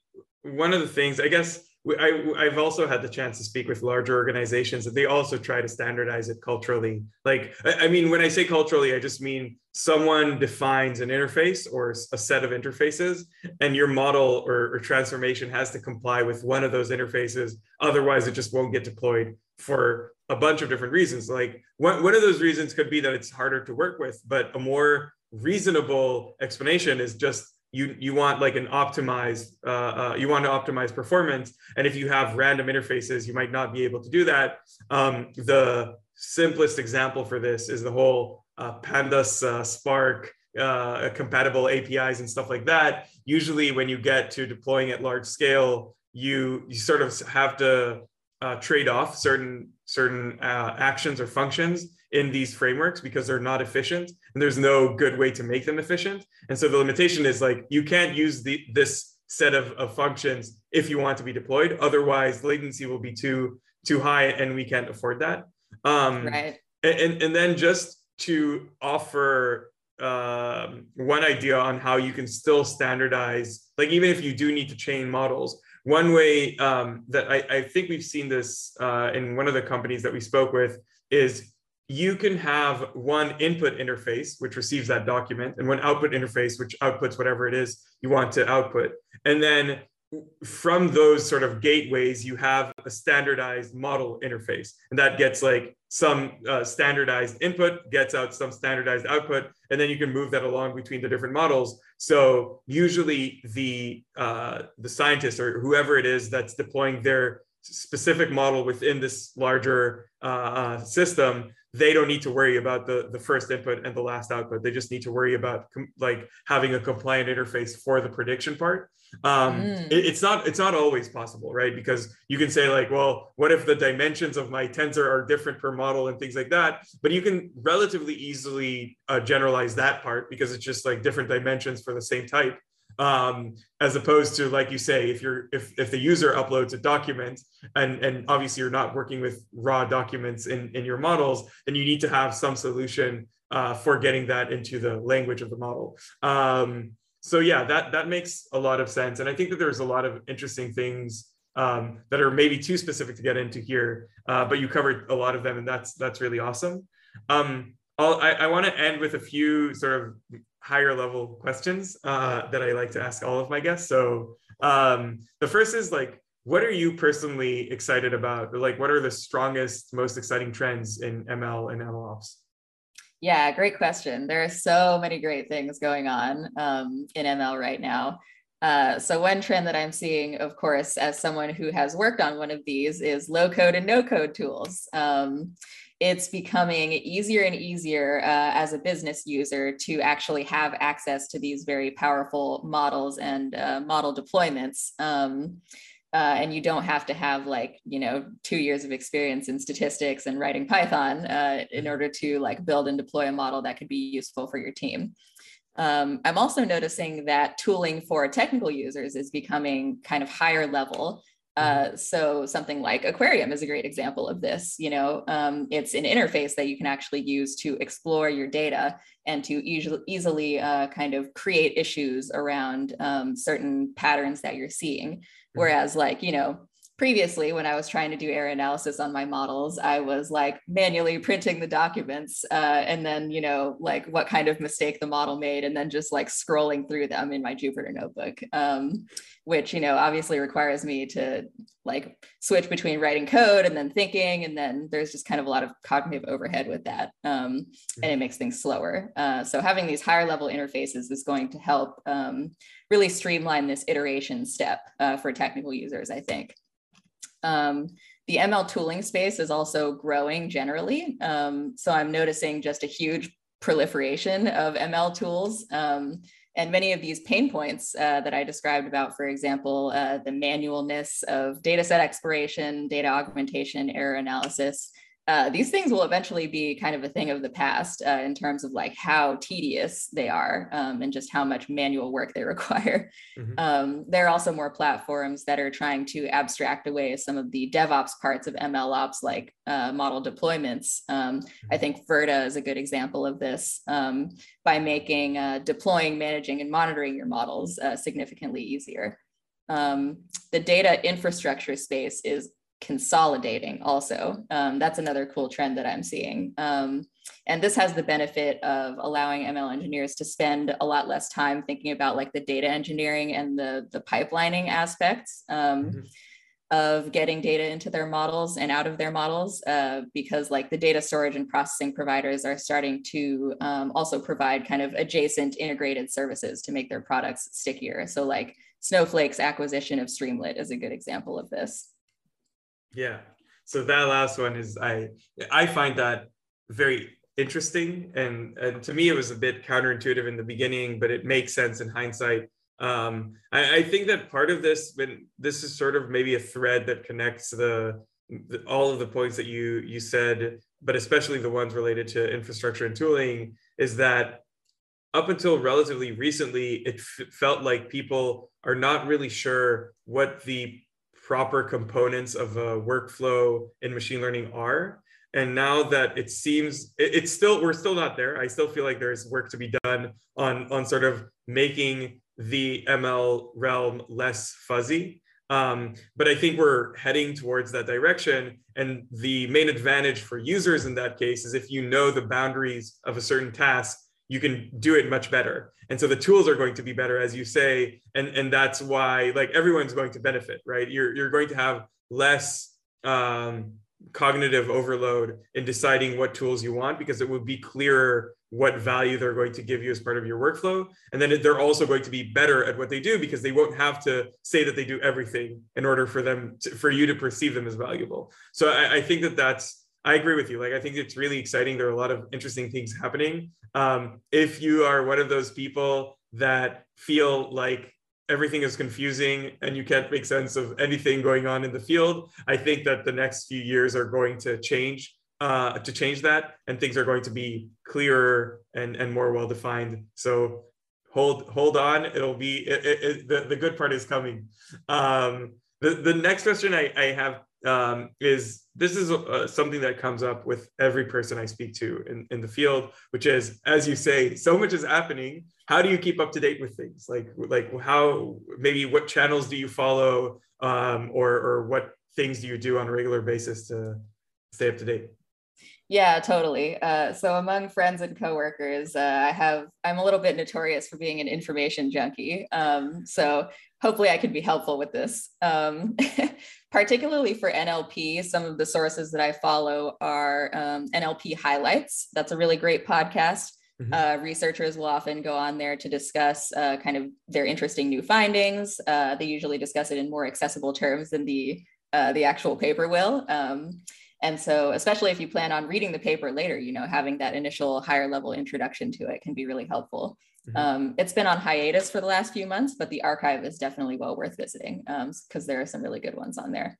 one of the things, I guess, I, I've also had the chance to speak with larger organizations and they also try to standardize it culturally. Like, I, I mean, when I say culturally, I just mean someone defines an interface or a set of interfaces, and your model or, or transformation has to comply with one of those interfaces. Otherwise, it just won't get deployed for a bunch of different reasons. Like, one, one of those reasons could be that it's harder to work with, but a more reasonable explanation is just you you want like an optimized uh, uh, you want to optimize performance. And if you have random interfaces you might not be able to do that. Um, the simplest example for this is the whole uh, pandas uh, spark uh, compatible apis and stuff like that. Usually when you get to deploying at large scale you you sort of have to uh, trade off certain certain actions or functions in these frameworks because they're not efficient and there's no good way to make them efficient. And so the limitation is like you can't use the this set of, of functions if you want to be deployed. Otherwise, latency will be too too high and we can't afford that. Um, right. And, and then just to offer um, one idea on how you can still standardize, like even if you do need to chain models, one way um, that I, I, think we've seen this uh, in one of the companies that we spoke with is you can have one input interface which receives that document and one output interface which outputs whatever it is you want to output and then from those sort of gateways, you have a standardized model interface, and that gets like some uh, standardized input, gets out some standardized output, and then you can move that along between the different models. So usually the uh, the scientist or whoever it is that's deploying their specific model within this larger uh, uh system they don't need to worry about the the first input and the last output. They just need to worry about com- like having a compliant interface for the prediction part. Um mm. it, it's not it's not always possible right? Because you can say like well what if the dimensions of my tensor are different per model and things like that? But you can relatively easily uh, generalize that part because it's just like different dimensions for the same type um, as opposed to like you say if you're if, if the user uploads a document and and obviously you're not working with raw documents in in your models then you need to have some solution uh, for getting that into the language of the model. Um, so yeah that that makes a lot of sense. And i think that there's a lot of interesting things um, that are maybe too specific to get into here uh, but you covered a lot of them and that's that's really awesome. Um, i I want to end with a few sort of higher level questions uh, that I like to ask all of my guests. So um, the first is like, what are you personally excited about? Like, what are the strongest, most exciting trends in ML and MLOps? Yeah, great question. There are so many great things going on um, in ML right now. Uh, so one trend that I'm seeing, of course, as someone who has worked on one of these, is low code and no code tools. Um, it's becoming easier and easier uh, as a business user to actually have access to these very powerful models and uh, model deployments. Um, uh, and you don't have to have like you know two years of experience in statistics and writing python uh, in order to like build and deploy a model that could be useful for your team um, i'm also noticing that tooling for technical users is becoming kind of higher level Mm-hmm. Uh, so something like Aquarium is a great example of this. You know, um, it's an interface that you can actually use to explore your data and to easily, easily uh, kind of create issues around um, certain patterns that you're seeing. Mm-hmm. Whereas, like you know, previously when i was trying to do error analysis on my models i was like manually printing the documents uh, and then you know like what kind of mistake the model made and then just like scrolling through them in my jupyter notebook um, which you know obviously requires me to like switch between writing code and then thinking and then there's just kind of a lot of cognitive overhead with that um, and it makes things slower. Uh, so having these higher level interfaces is going to help um, really streamline this iteration step uh, for technical users i think um, the ML tooling space is also growing generally. Um, so I'm noticing just a huge proliferation of ML tools. Um, and many of these pain points uh, that I described about, for example, uh, the manualness of data set exploration, data augmentation, error analysis, uh, these things will eventually be kind of a thing of the past uh, in terms of like how tedious they are um, and just how much manual work they <laughs> require. Mm-hmm. Um, there are also more platforms that are trying to abstract away some of the DevOps parts of ML ops, like uh, model deployments. Um, mm-hmm. I think Verta is a good example of this um, by making uh, deploying, managing, and monitoring your models uh, significantly easier. Um, the data infrastructure space is consolidating also. Um, that's another cool trend that I'm seeing. Um, and this has the benefit of allowing ML engineers to spend a lot less time thinking about like the data engineering and the, the pipelining aspects um, mm-hmm. of getting data into their models and out of their models, uh, because like the data storage and processing providers are starting to um, also provide kind of adjacent integrated services to make their products stickier. So like Snowflake's acquisition of Streamlit is a good example of this. Yeah. So that last one is I I find that very interesting and and to me it was a bit counterintuitive in the beginning, but it makes sense in hindsight. Um, I, I think that part of this, when this is sort of maybe a thread that connects the, the all of the points that you you said, but especially the ones related to infrastructure and tooling, is that up until relatively recently, it f- felt like people are not really sure what the proper components of a workflow in machine learning are. And now that it seems it, it's still we're still not there. I still feel like there's work to be done on on sort of making the ml realm less fuzzy. Um, but i think we're heading towards that direction. And the main advantage for users in that case is if you know the boundaries of a certain task you can do it much better. And so the tools are going to be better as you say and and that's why like everyone's going to benefit right? You're you're going to have less um, cognitive overload in deciding what tools you want because it will be clearer what value they're going to give you as part of your workflow. And then they're also going to be better at what they do because they won't have to say that they do everything in order for them to, for you to perceive them as valuable. So I, I think that that's I agree with you. Like, I think it's really exciting. There are a lot of interesting things happening. Um, if you are one of those people that feel like everything is confusing and you can't make sense of anything going on in the field, I think that the next few years are going to change uh, to change that, and things are going to be clearer and and more well defined. So hold hold on. It'll be it, it, it, the the good part is coming. Um, the the next question I, I have um, is this is uh, something that comes up with every person I speak to in, in the field, which is, as you say, so much is happening. How do you keep up to date with things? Like, like how maybe what channels do you follow, um, or or what things do you do on a regular basis to stay up to date? Yeah, totally. Uh, so among friends and coworkers, uh, I have I'm a little bit notorious for being an information junkie. Um, so hopefully I can be helpful with this. Um, <laughs> particularly for NLP, some of the sources that I follow are um, NLP Highlights. That's a really great podcast. Mm-hmm. Uh, researchers will often go on there to discuss uh, kind of their interesting new findings. Uh, they usually discuss it in more accessible terms than the uh, the actual paper will. And so, especially if you plan on reading the paper later, you know, having that initial higher level introduction to it can be really helpful. Mm-hmm. Um, it's been on hiatus for the last few months, but the archive is definitely well worth visiting because um, there are some really good ones on there.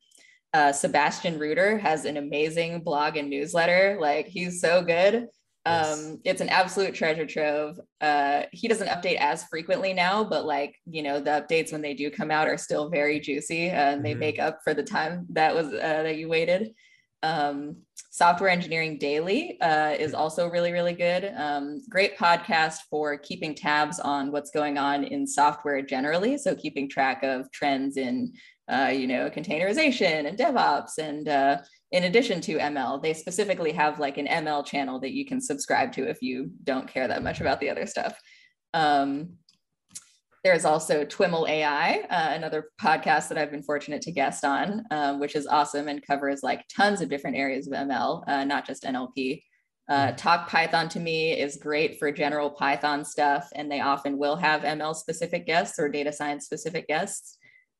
Uh, Sebastian Ruder has an amazing blog and newsletter. Like he's so good. Um, it's an absolute treasure trove. Uh, he doesn't update as frequently now, but like you know, the updates when they do come out are still very juicy, uh, and mm-hmm. they make up for the time that was uh, that you waited. Um, Software Engineering Daily uh, is also really, really good. Um, great podcast for keeping tabs on what's going on in software generally. So keeping track of trends in, uh, you know, containerization and DevOps. And uh, in addition to ML, they specifically have like an ML channel that you can subscribe to if you don't care that much about the other stuff. Um, there's also TWiML AI, uh, another podcast that I've been fortunate to guest on, um, which is awesome and covers like tons of different areas of ML, uh, not just NLP. Uh, mm-hmm. Talk Python to me is great for general Python stuff, and they often will have ML specific guests or data science specific guests.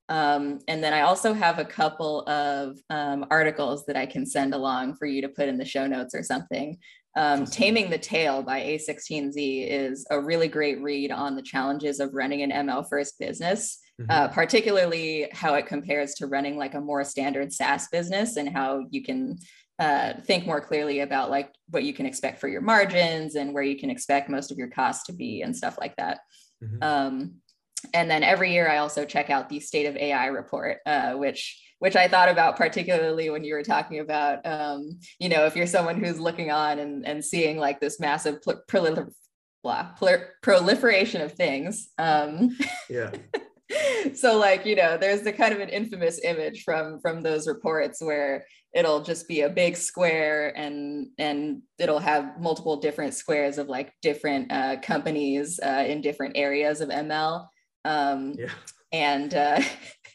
Um, and then I also have a couple of um, articles that I can send along for you to put in the show notes or something. Um, Taming the Tail by A16Z is a really great read on the challenges of running an ML first business, mm-hmm. uh, particularly how it compares to running like a more standard SaaS business and how you can uh, think more clearly about like what you can expect for your margins and where you can expect most of your costs to be and stuff like that. Mm-hmm. Um, and then every year I also check out the State of AI report, uh, which which I thought about particularly when you were talking about, um, you know, if you're someone who's looking on and, and seeing like this massive prol- blah, proliferation of things. Um, yeah. <laughs> so like, you know, there's the kind of an infamous image from from those reports where it'll just be a big square and and it'll have multiple different squares of like different uh, companies uh, in different areas of ML. Um, yeah. And uh,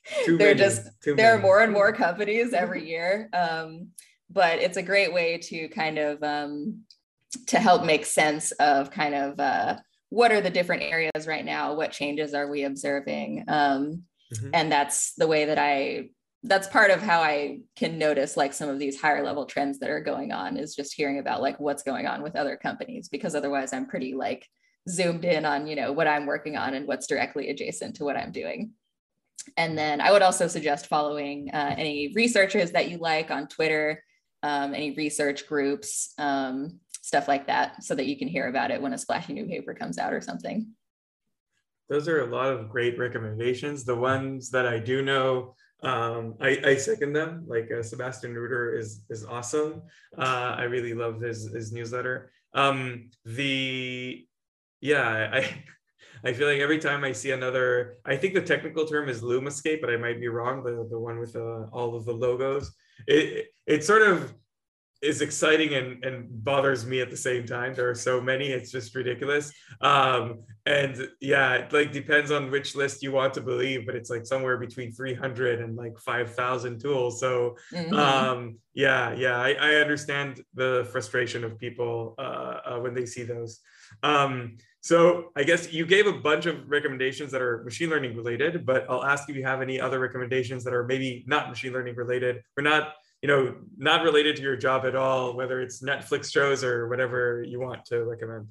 <laughs> there many, just there many. are more and more companies every year um, but it's a great way to kind of um, to help make sense of kind of uh, what are the different areas right now what changes are we observing um, mm-hmm. and that's the way that i that's part of how i can notice like some of these higher level trends that are going on is just hearing about like what's going on with other companies because otherwise i'm pretty like zoomed in on you know what i'm working on and what's directly adjacent to what i'm doing and then I would also suggest following uh, any researchers that you like on Twitter, um, any research groups, um, stuff like that, so that you can hear about it when a splashy new paper comes out or something. Those are a lot of great recommendations. The ones that I do know, um, I, I, second them. Like uh, Sebastian Ruder is is awesome. Uh, I really love his his newsletter. Um, the yeah, I I feel like every time I see another, I think the technical term is Lumascape, but I might be wrong. The the one with uh, all of the logos, it it sort of is exciting and, and bothers me at the same time. There are so many, it's just ridiculous. Um, and yeah, it like depends on which list you want to believe, but it's like somewhere between 300 and like 5,000 tools. So mm-hmm. um, yeah, yeah, I, I, understand the frustration of people uh, uh, when they see those. Um, so I guess you gave a bunch of recommendations that are machine learning related, but I'll ask if you have any other recommendations that are maybe not machine learning related or not you know, not related to your job at all, whether it's Netflix shows or whatever you want to recommend.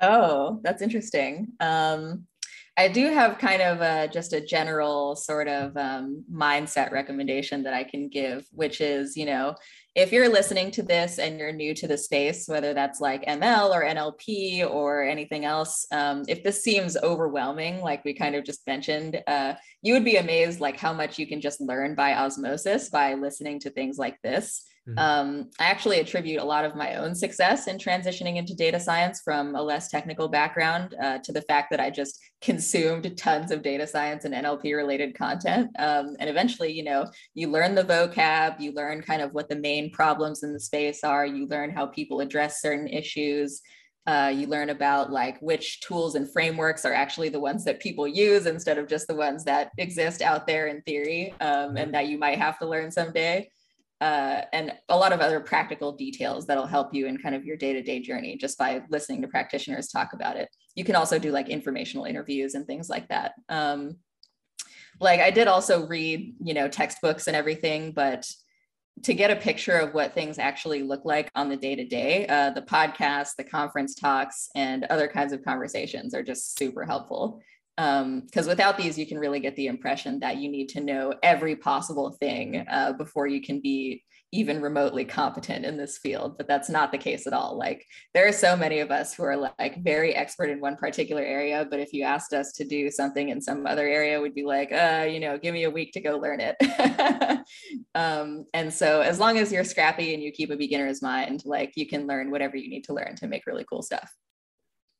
Oh, that's interesting. Um, I do have kind of a, just a general sort of um, mindset recommendation that I can give, which is, you know, if you're listening to this and you're new to the space, whether that's like ML or NLP or anything else, um, if this seems overwhelming, like we kind of just mentioned, uh, you would be amazed like how much you can just learn by osmosis by listening to things like this. Mm-hmm. Um, I actually attribute a lot of my own success in transitioning into data science from a less technical background uh, to the fact that I just consumed tons of data science and NLP related content. Um, and eventually, you know, you learn the vocab, you learn kind of what the main problems in the space are, you learn how people address certain issues. Uh, you learn about like which tools and frameworks are actually the ones that people use instead of just the ones that exist out there in theory um, and that you might have to learn someday uh, and a lot of other practical details that'll help you in kind of your day-to-day journey just by listening to practitioners talk about it. You can also do like informational interviews and things like that. Um, like i did also read you know textbooks and everything but to get a picture of what things actually look like on the day to day, the podcast, the conference talks, and other kinds of conversations are just super helpful because um, without these, you can really get the impression that you need to know every possible thing uh, before you can be even remotely competent in this field. But that's not the case at all. Like there are so many of us who are like very expert in one particular area, but if you asked us to do something in some other area, we'd be like, uh, you know, give me a week to go learn it. <laughs> um, and so as long as you're scrappy and you keep a beginner's mind, like you can learn whatever you need to learn to make really cool stuff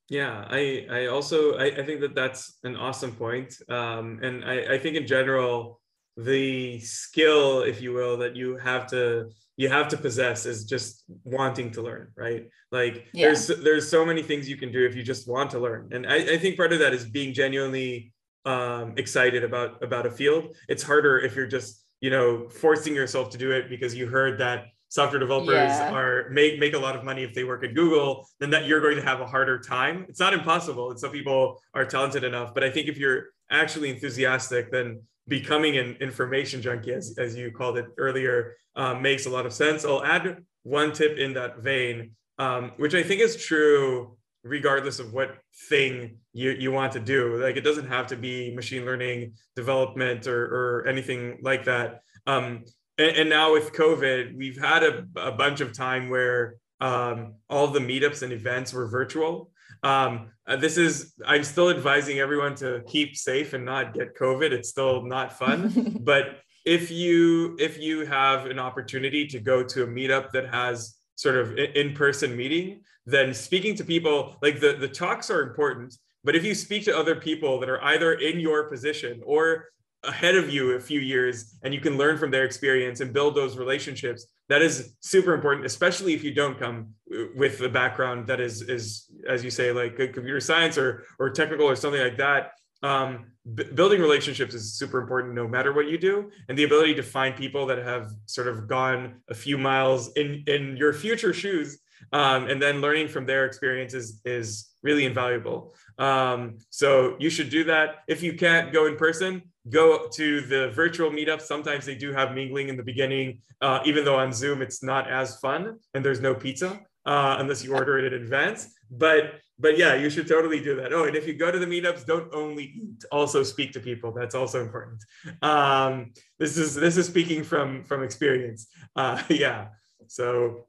yeah i i also i, I think that that's an awesome point um, and I, I think in general the skill if you will that you have to you have to possess is just wanting to learn right like yeah. there's there's so many things you can do if you just want to learn and i, I think part of that is being genuinely um, excited about about a field it's harder if you're just you know forcing yourself to do it because you heard that software developers yeah. are make make a lot of money if they work at Google, then that you're going to have a harder time. It's not impossible, and some people are talented enough. But I think if you're actually enthusiastic, then becoming an information junkie, as, as you called it earlier, um, makes a lot of sense. I'll add one tip in that vein, um, which I think is true regardless of what thing you, you want to do. Like it doesn't have to be machine learning development or, or anything like that. Um, and, and now with COVID, we've had a, a bunch of time where um, all the meetups and events were virtual. Um, uh, this is, I'm still advising everyone to keep safe and not get COVID. It's still not fun. <laughs> but if you if you have an opportunity to go to a meetup that has sort of in-person meeting, then speaking to people like the, the talks are important. But if you speak to other people that are either in your position or ahead of you a few years and you can learn from their experience and build those relationships that is super important especially if you don't come with the background that is is as you say like computer science or or technical or something like that. Um, b- building relationships is super important no matter what you do. And the ability to find people that have sort of gone a few miles in in your future shoes um, and then learning from their experiences is really invaluable. Um, so you should do that. If you can't go in person go to the virtual meetups. Sometimes they do have mingling in the beginning, uh, even though on Zoom it's not as fun and there's no pizza uh, unless you order it in advance. But but yeah, you should totally do that. Oh, and if you go to the meetups, don't only eat, also speak to people. That's also important. Um, this is this is speaking from from experience. Uh, <laughs> yeah. So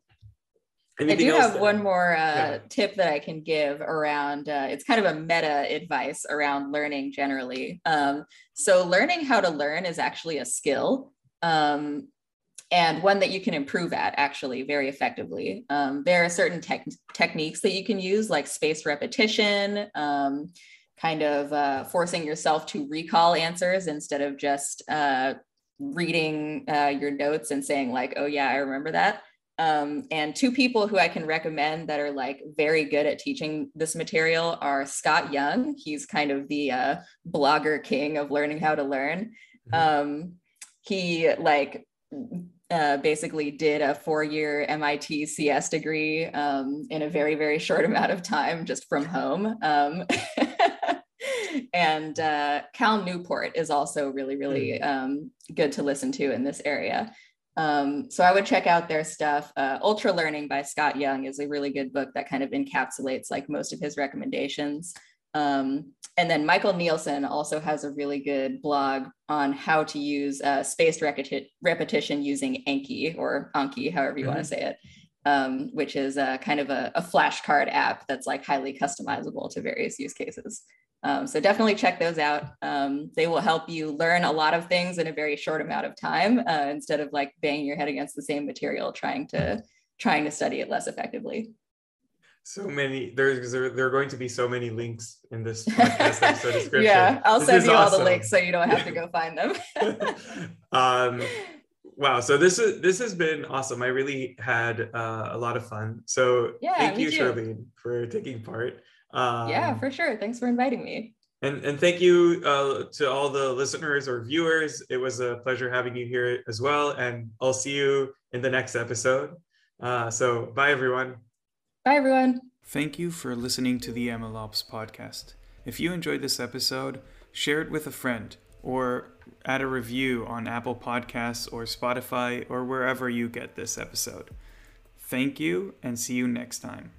Anything I do have that, one more uh, yeah. tip that I can give around. Uh, it's kind of a meta advice around learning generally. Um, so, learning how to learn is actually a skill um, and one that you can improve at actually very effectively. Um, there are certain tech- techniques that you can use, like spaced repetition, um, kind of uh, forcing yourself to recall answers instead of just uh, reading uh, your notes and saying, like, oh, yeah, I remember that. Um, and two people who I can recommend that are like very good at teaching this material are Scott Young. He's kind of the uh, blogger king of learning how to learn. Mm-hmm. Um, he like uh, basically did a four-year MIT CS degree um, in a very very short amount of time just from home. Um, <laughs> and uh, Cal Newport is also really really hmm. um, good to listen to in this area. Um, so I would check out their stuff. Uh, Ultralearning by Scott Young is a really good book that kind of encapsulates like most of his recommendations. Um, and then Michael Nielsen also has a really good blog on how to use uh, spaced repeti- repetition using Anki or Anki, however you mm-hmm. want to say it, um, which is a kind of a, a flashcard app that's like highly customizable to various use cases. Um, so definitely check those out. Um, they will help you learn a lot of things in a very short amount of time uh, instead of like banging your head against the same material trying to trying to study it less effectively. So many there's there, there are going to be so many links in this <laughs> podcast episode description. yeah, I'll this send you awesome. all the links so you don't have to go <laughs> find them. <laughs> um, wow, so this is this has been awesome. I really had uh, a lot of fun. So yeah, thank you, too. Charlene, for taking part. Um, yeah, for sure. Thanks for inviting me. And, and thank you uh, to all the listeners or viewers. It was a pleasure having you here as well. And I'll see you in the next episode. Uh, so, bye, everyone. Bye, everyone. Thank you for listening to the MLOps podcast. If you enjoyed this episode, share it with a friend or add a review on Apple Podcasts or Spotify or wherever you get this episode. Thank you and see you next time.